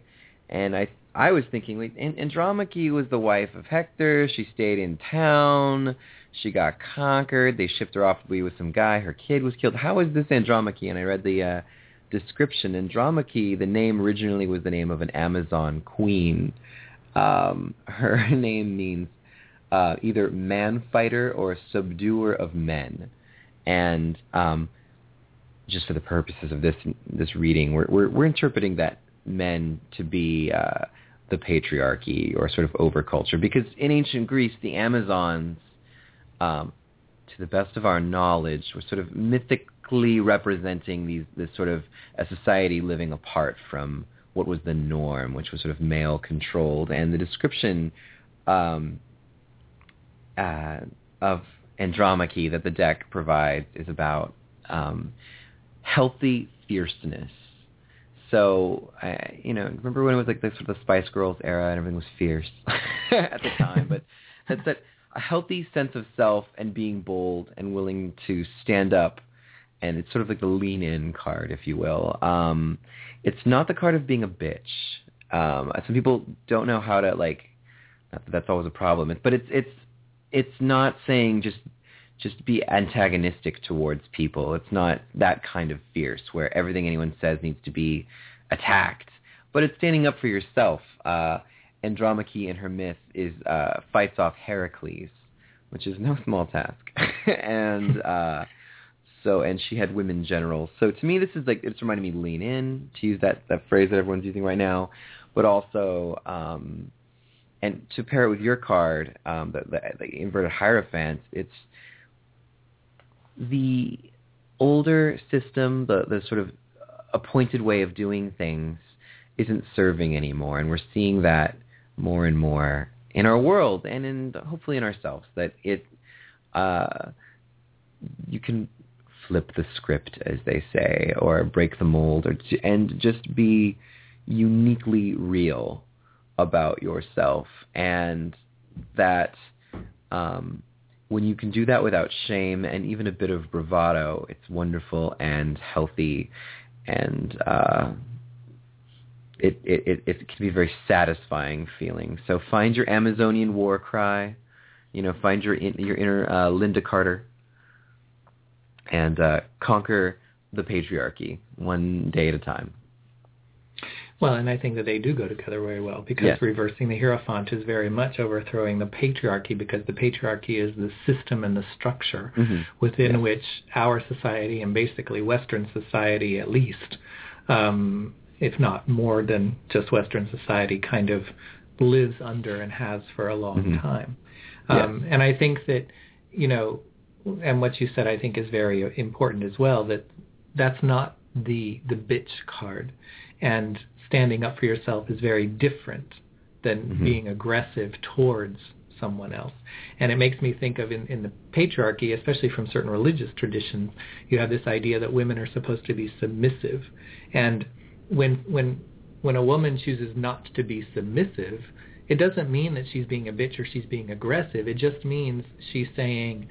And I I was thinking like An- Andromache was the wife of Hector. She stayed in town. She got conquered. They shipped her off to be with some guy. Her kid was killed. How is this Andromache? And I read the uh, description. Andromache the name originally was the name of an Amazon queen. Um, her name means uh, either man fighter or subduer of men. And um, just for the purposes of this this reading, we're we're, we're interpreting that men to be uh, the patriarchy or sort of overculture, because in ancient Greece, the Amazons, um, to the best of our knowledge, were sort of mythically representing these this sort of a society living apart from what was the norm, which was sort of male controlled, and the description. Um, uh, of Andromache that the deck provides is about um, healthy fierceness. So, I, you know, remember when it was like the sort of the Spice Girls era and everything was fierce at the time, but that's that a healthy sense of self and being bold and willing to stand up, and it's sort of like the lean in card, if you will. Um, it's not the card of being a bitch. Um, some people don't know how to like. That that's always a problem, but it's it's it's not saying just just be antagonistic towards people. It's not that kind of fierce where everything anyone says needs to be attacked, but it's standing up for yourself. Uh, Andromache in her myth is uh, fights off Heracles, which is no small task, and uh, so and she had women generals. So to me, this is like it's reminding me lean in to use that that phrase that everyone's using right now, but also. Um, and to pair it with your card, um, the, the, the inverted hierophant, it's the older system, the the sort of appointed way of doing things, isn't serving anymore, and we're seeing that more and more in our world and in hopefully in ourselves. That it, uh, you can flip the script, as they say, or break the mold, or and just be uniquely real about yourself and that um, when you can do that without shame and even a bit of bravado, it's wonderful and healthy and uh, it, it, it, can be a very satisfying feeling. So find your Amazonian war cry, you know, find your, your inner uh, Lynda Carter and uh, conquer the patriarchy one day at a time. Well, and I think that they do go together very well because Yes. reversing the Hierophant is very much overthrowing the patriarchy because the patriarchy is the system and the structure Mhm. within Yes. which our society and basically Western society at least, um, if not more than just Western society, kind of lives under and has for a long Mhm. time. Yes. Um, and I think that, you know, and what you said I think is very important as well, that that's not the the bitch card. And standing up for yourself is very different than Mhm. being aggressive towards someone else. And it makes me think of in, in the patriarchy, especially from certain religious traditions, you have this idea that women are supposed to be submissive. And when when when a woman chooses not to be submissive, it doesn't mean that she's being a bitch or she's being aggressive. It just means she's saying,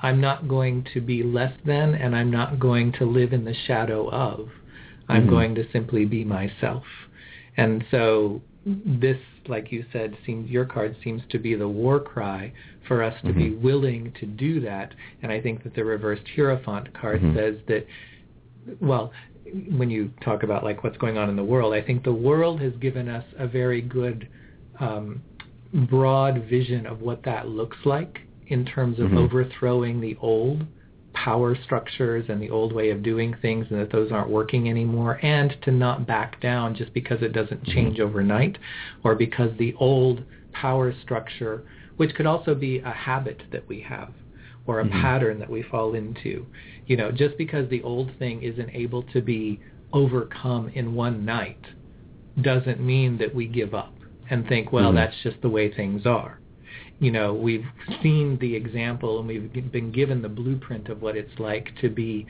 I'm not going to be less than and I'm not going to live in the shadow of. I'm Mhm. going to simply be myself. And so this, like you said, seems your card seems to be the war cry for us to be Mhm. willing to do that. And I think that the reversed Hierophant card Mhm. says that, well, when you talk about like what's going on in the world, I think the world has given us a very good um, broad vision of what that looks like in terms of Mhm. overthrowing the old power structures and the old way of doing things and that those aren't working anymore and to not back down just because it doesn't change overnight or because the old power structure which could also be a habit that we have or a Mhm. pattern that we fall into you know just because the old thing isn't able to be overcome in one night doesn't mean that we give up and think, well, Mhm. that's just the way things are. You know, we've seen the example and we've been given the blueprint of what it's like to be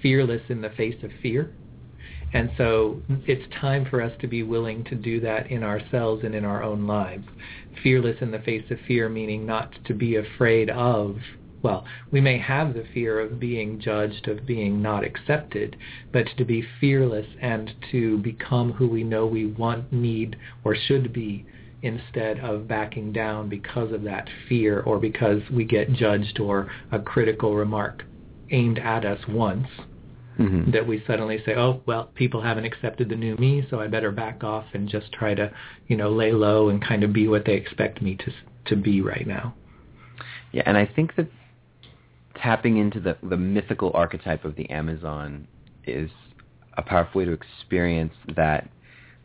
fearless in the face of fear. And so it's time for us to be willing to do that in ourselves and in our own lives. Fearless in the face of fear, meaning not to be afraid of, well, we may have the fear of being judged, of being not accepted, but to be fearless and to become who we know we want, need, or should be instead of backing down because of that fear or because we get judged or a critical remark aimed at us once hmm that we suddenly say, oh, well, people haven't accepted the new me, so I better back off and just try to, you know, lay low and kind of be what they expect me to to be right now. Yeah, and I think that tapping into the the mythical archetype of the Amazon is a powerful way to experience that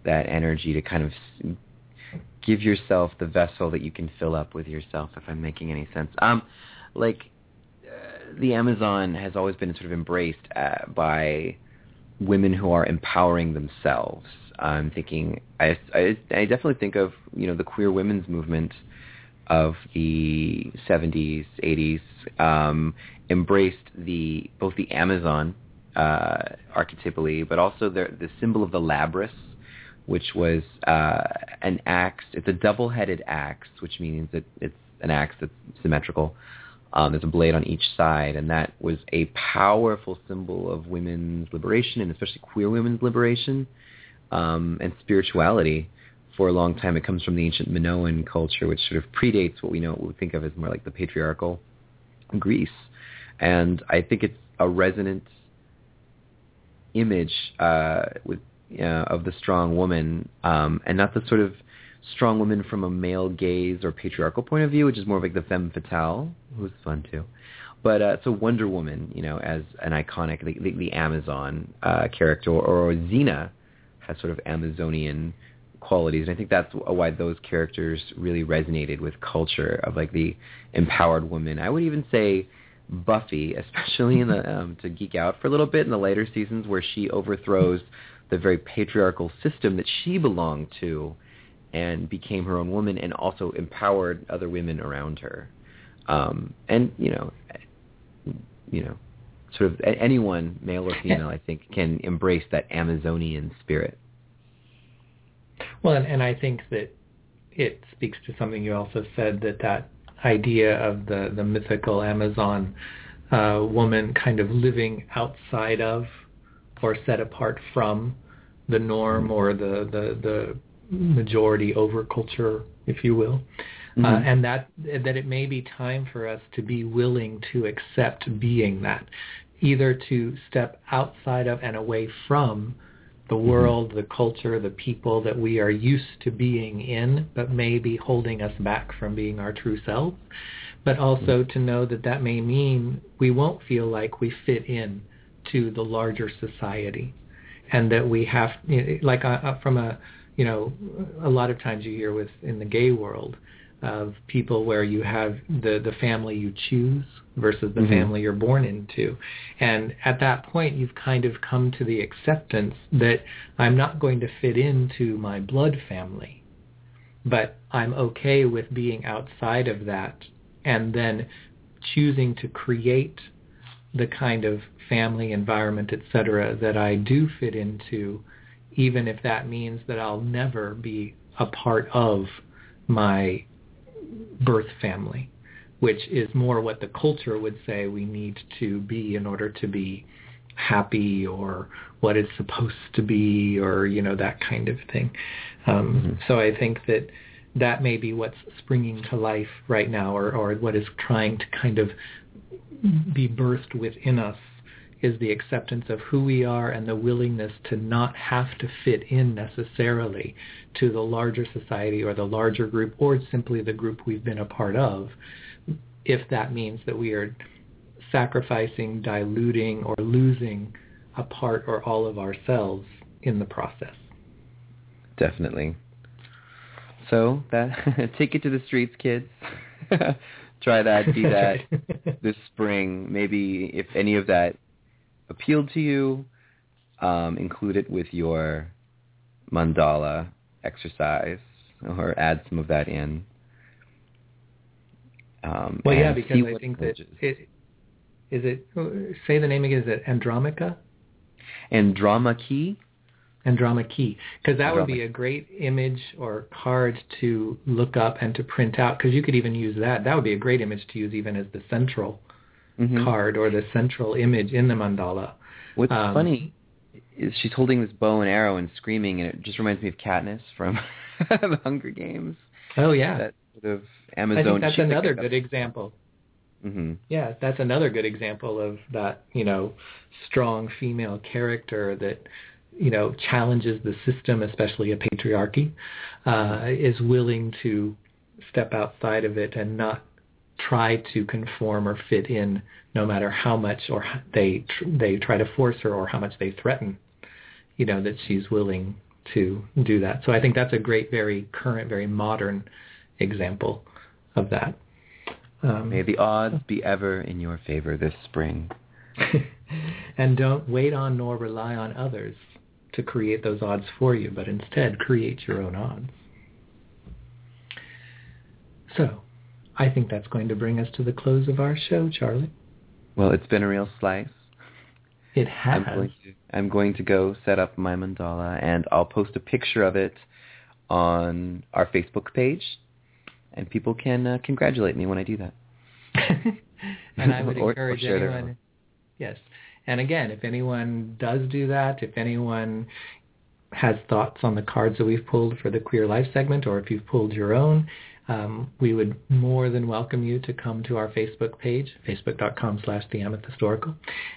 that energy to kind of give yourself the vessel that you can fill up with yourself. If I'm making any sense, um, like uh, the Amazon has always been sort of embraced uh, by women who are empowering themselves. I'm thinking, I, I, I definitely think of you know the queer women's movement of the 70s, 80s um, embraced the both the Amazon uh, archetypally, but also the the symbol of the labrys, which was uh, an axe. It's a double-headed axe, which means it's an axe that's symmetrical. Um, there's a blade on each side, and that was a powerful symbol of women's liberation, and especially queer women's liberation um, and spirituality for a long time. It comes from the ancient Minoan culture, which sort of predates what we know, what we think of as more like the patriarchal Greece. And I think it's a resonant image uh, with uh, of the strong woman, um, and not the sort of strong woman from a male gaze or patriarchal point of view, which is more of like the femme fatale, who's fun too. But uh, so Wonder Woman, you know, as an iconic, the, the, the Amazon uh, character, or, Xena has sort of Amazonian qualities, and I think that's why those characters really resonated with culture of like the empowered woman. I would even say Buffy, especially in the um, to geek out for a little bit in the later seasons, where she overthrows the very patriarchal system that she belonged to, and became her own woman, and also empowered other women around her. Um, and you know, you know, sort of anyone, male or female, I think, can embrace that Amazonian spirit. Well, and, and I think that it speaks to something you also said that that idea of the the mythical Amazon uh, woman kind of living outside of or set apart from the norm or the the, the majority over culture, if you will. Uh, Mhm. and that that it may be time for us to be willing to accept being that, either to step outside of and away from the world, the culture, the people that we are used to being in, but may be holding us back from being our true selves. But also to know that that may mean we won't feel like we fit in to the larger society, and that we have, you know, like uh, uh, from a, you know, a lot of times you hear with in the gay world of people where you have the the family you choose versus the Mhm. family you're born into. And at that point you've kind of come to the acceptance that I'm not going to fit into my blood family. But I'm okay with being outside of that and then choosing to create the kind of family environment, etc., that I do fit into, even if that means that I'll never be a part of my birth family, which is more what the culture would say we need to be in order to be happy or what it's supposed to be or you know that kind of thing. Um, So I think that that may be what's springing to life right now, or, or what is trying to kind of be birthed within us is the acceptance of who we are and the willingness to not have to fit in necessarily to the larger society or the larger group or simply the group we've been a part of if that means that we are sacrificing, diluting, or losing a part or all of ourselves in the process. Definitely. So that take it to the streets, kids. Try that, be that this spring. Maybe if any of that appealed to you, um, include it with your mandala exercise or add some of that in. Um, Well, yeah, because I think that emerges. it is it. Say the name again. Is it Andromica? And drama key. Because that would be a great image or card to look up and to print out. Because you could even use that. That would be a great image to use even as the central Mhm. card or the central image in the mandala. What's Um, funny is she's holding this bow and arrow and screaming, and it just reminds me of Katniss from the Hunger Games. Oh yeah, That sort of I Amazon. think that's another good example. hmm Yeah, that's another good example of that, you know, strong female character that, you know, challenges the system, especially a patriarchy, uh, is willing to step outside of it and not try to conform or fit in, no matter how much or they tr- they try to force her or how much they threaten. You know that she's willing to do that. So I think that's a great, very current, very modern example of that. Um, May the odds be ever in your favor this spring. and don't wait on nor rely on others to create those odds for you, but instead create your own odds. So, I think that's going to bring us to the close of our show, Charlie. Well, it's been a real slice. It has. I'm going to I'm going to go set up my mandala, and I'll post a picture of it on our Facebook page, and people can uh, congratulate me when I do that. and I would Or- or encourage their anyone. Yes. And again, if anyone does do that, if anyone has thoughts on the cards that we've pulled for the Queer Life segment, or if you've pulled your own, um, we would more than welcome you to come to our Facebook page, facebook.com slash the Amethyst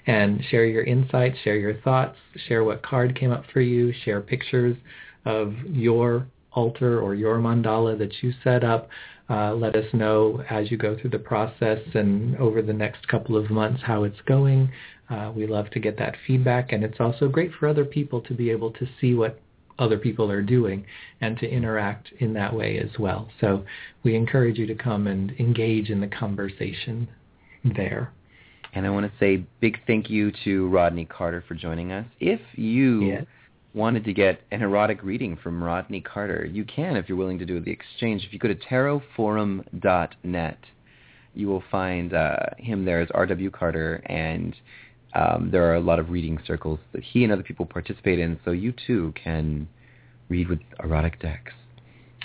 and share your insights, share your thoughts, share what card came up for you, share pictures of your altar or your mandala that you set up. Uh, let us know as you go through the process and over the next couple of months how it's going. Uh, we love to get that feedback, and it's also great for other people to be able to see what other people are doing and to interact in that way as well. So we encourage you to come and engage in the conversation there. And I want to say big thank you to Rodney Carter for joining us. If you Yes. wanted to get an erotic reading from Rodney Carter, you can if you're willing to do the exchange. If you go to tarotforum.net, you will find uh, him there as R.W. Carter, and um, there are a lot of reading circles that he and other people participate in, so you too can read with erotic decks.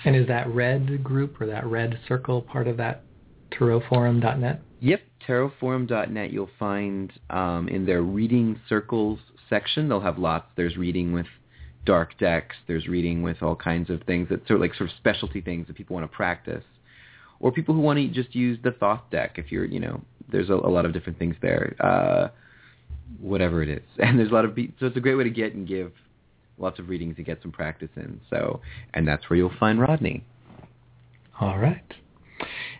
And is that red group or that red circle part of that tarotforum.net? Yep, tarotforum.net. You'll find um, in their reading circles section, they'll have lots. There's reading with dark decks. There's reading with all kinds of things that sort of like sort of specialty things that people want to practice, or people who want to just use the Thoth deck. If you're, you know, there's a, a lot of different things there. Uh, whatever it is, and there's a lot of be- so it's a great way to get and give lots of readings and get some practice in. So, and that's where you'll find Rodney. All right.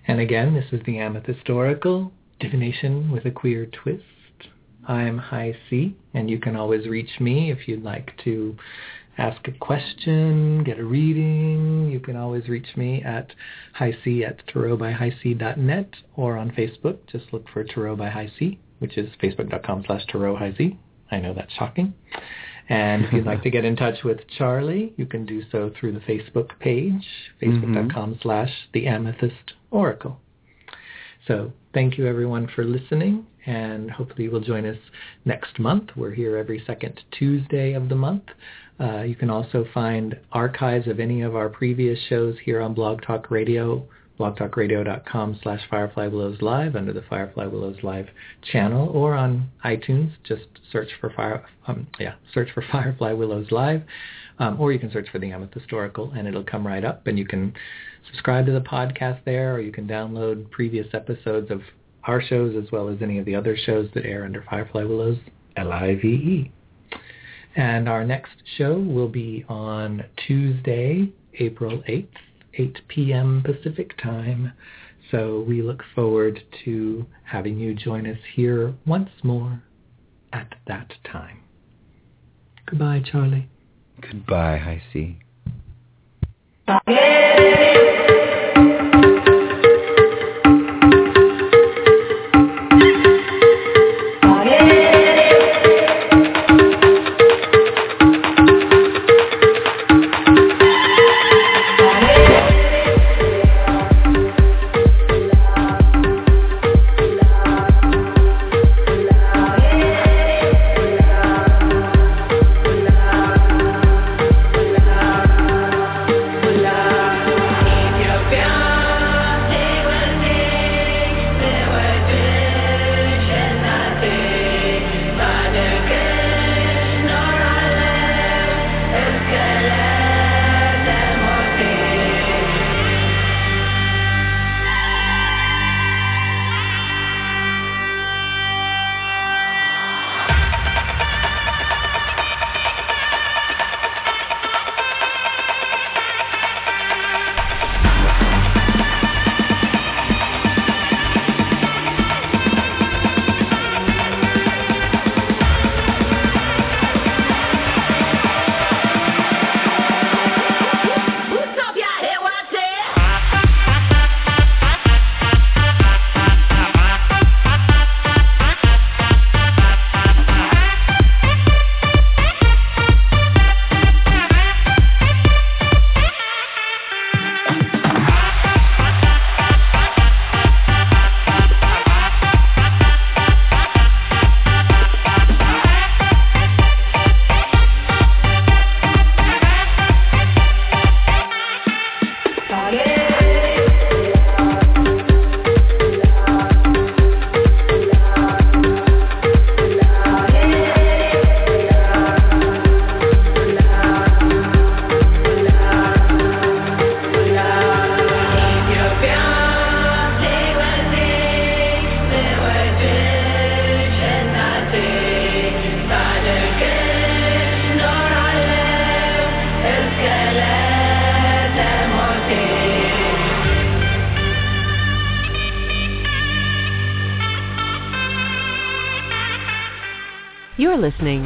And again, this is the Amethyst Oracle, divination with a queer twist. I'm High C, and you can always reach me if you'd like to ask a question, get a reading. You can always reach me at HiC at tarotbyhighc.net or on Facebook. Just look for Tarot by HiC, which is facebook.com slash tarot HiC. I know that's shocking. And if you'd like to get in touch with Charlie, you can do so through the Facebook page, facebook.com slash the amethyst oracle. So thank you everyone for listening and hopefully you will join us next month. We're here every second Tuesday of the month. Uh, you can also find archives of any of our previous shows here on Blog Talk Radio, blogtalkradio.com slash Firefly Willows Live under the Firefly Willows Live channel or on iTunes. Just search for Fire, um, yeah, search for Firefly Willows Live. Um, or you can search for the Amethyst Oracle and it'll come right up and you can subscribe to the podcast there or you can download previous episodes of our shows as well as any of the other shows that air under Firefly Willows L-I-V-E. And our next show will be on Tuesday, April 8th, 8 p.m. Pacific time. So we look forward to having you join us here once more at that time. Goodbye, Charlie. Goodbye, High C. You're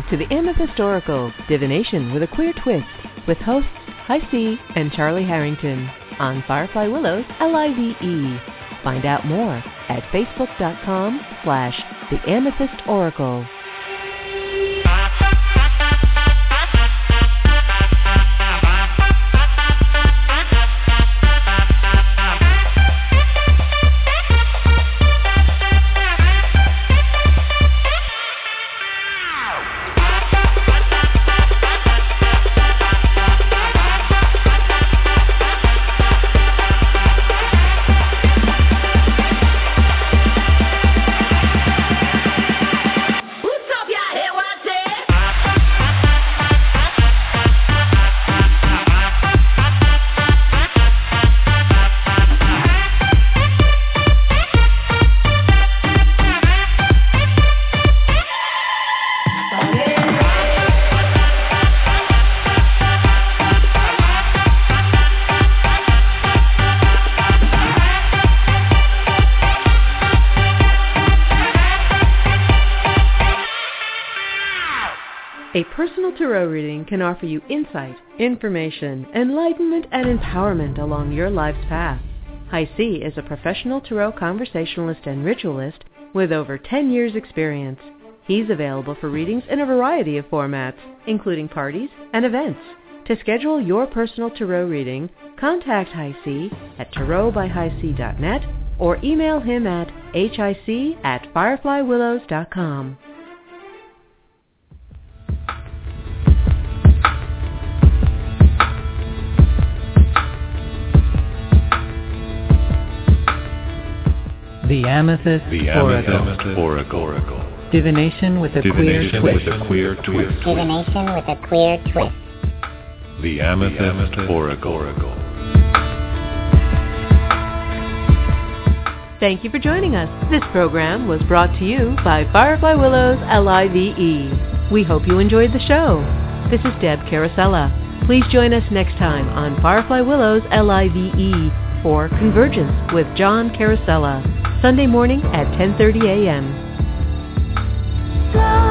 to the Amethyst Oracle, Divination with a Queer Twist, with hosts Hi C and Charlie Harrington on Firefly Willows L-I-V-E. Find out more at facebook.com slash the Amethyst Oracle. Tarot reading can offer you insight, information, enlightenment, and empowerment along your life's path. HiC is a professional tarot conversationalist and ritualist with over 10 years experience. He's available for readings in a variety of formats, including parties and events. To schedule your personal tarot reading, contact HiC at tarotbyhighc.net or email him at hic at fireflywillows.com. The Amethyst The Oracle. Amethyst Oracle. Divination with a queer Divination twist. with a queer twist. Divination with a queer twist. The Amethyst Oracle. Thank you for joining us. This program was brought to you by Firefly Willows LIVE. We hope you enjoyed the show. This is Deb Carosella. Please join us next time on Firefly Willows LIVE for Convergence with John Carosella, Sunday morning at 10.30 a.m.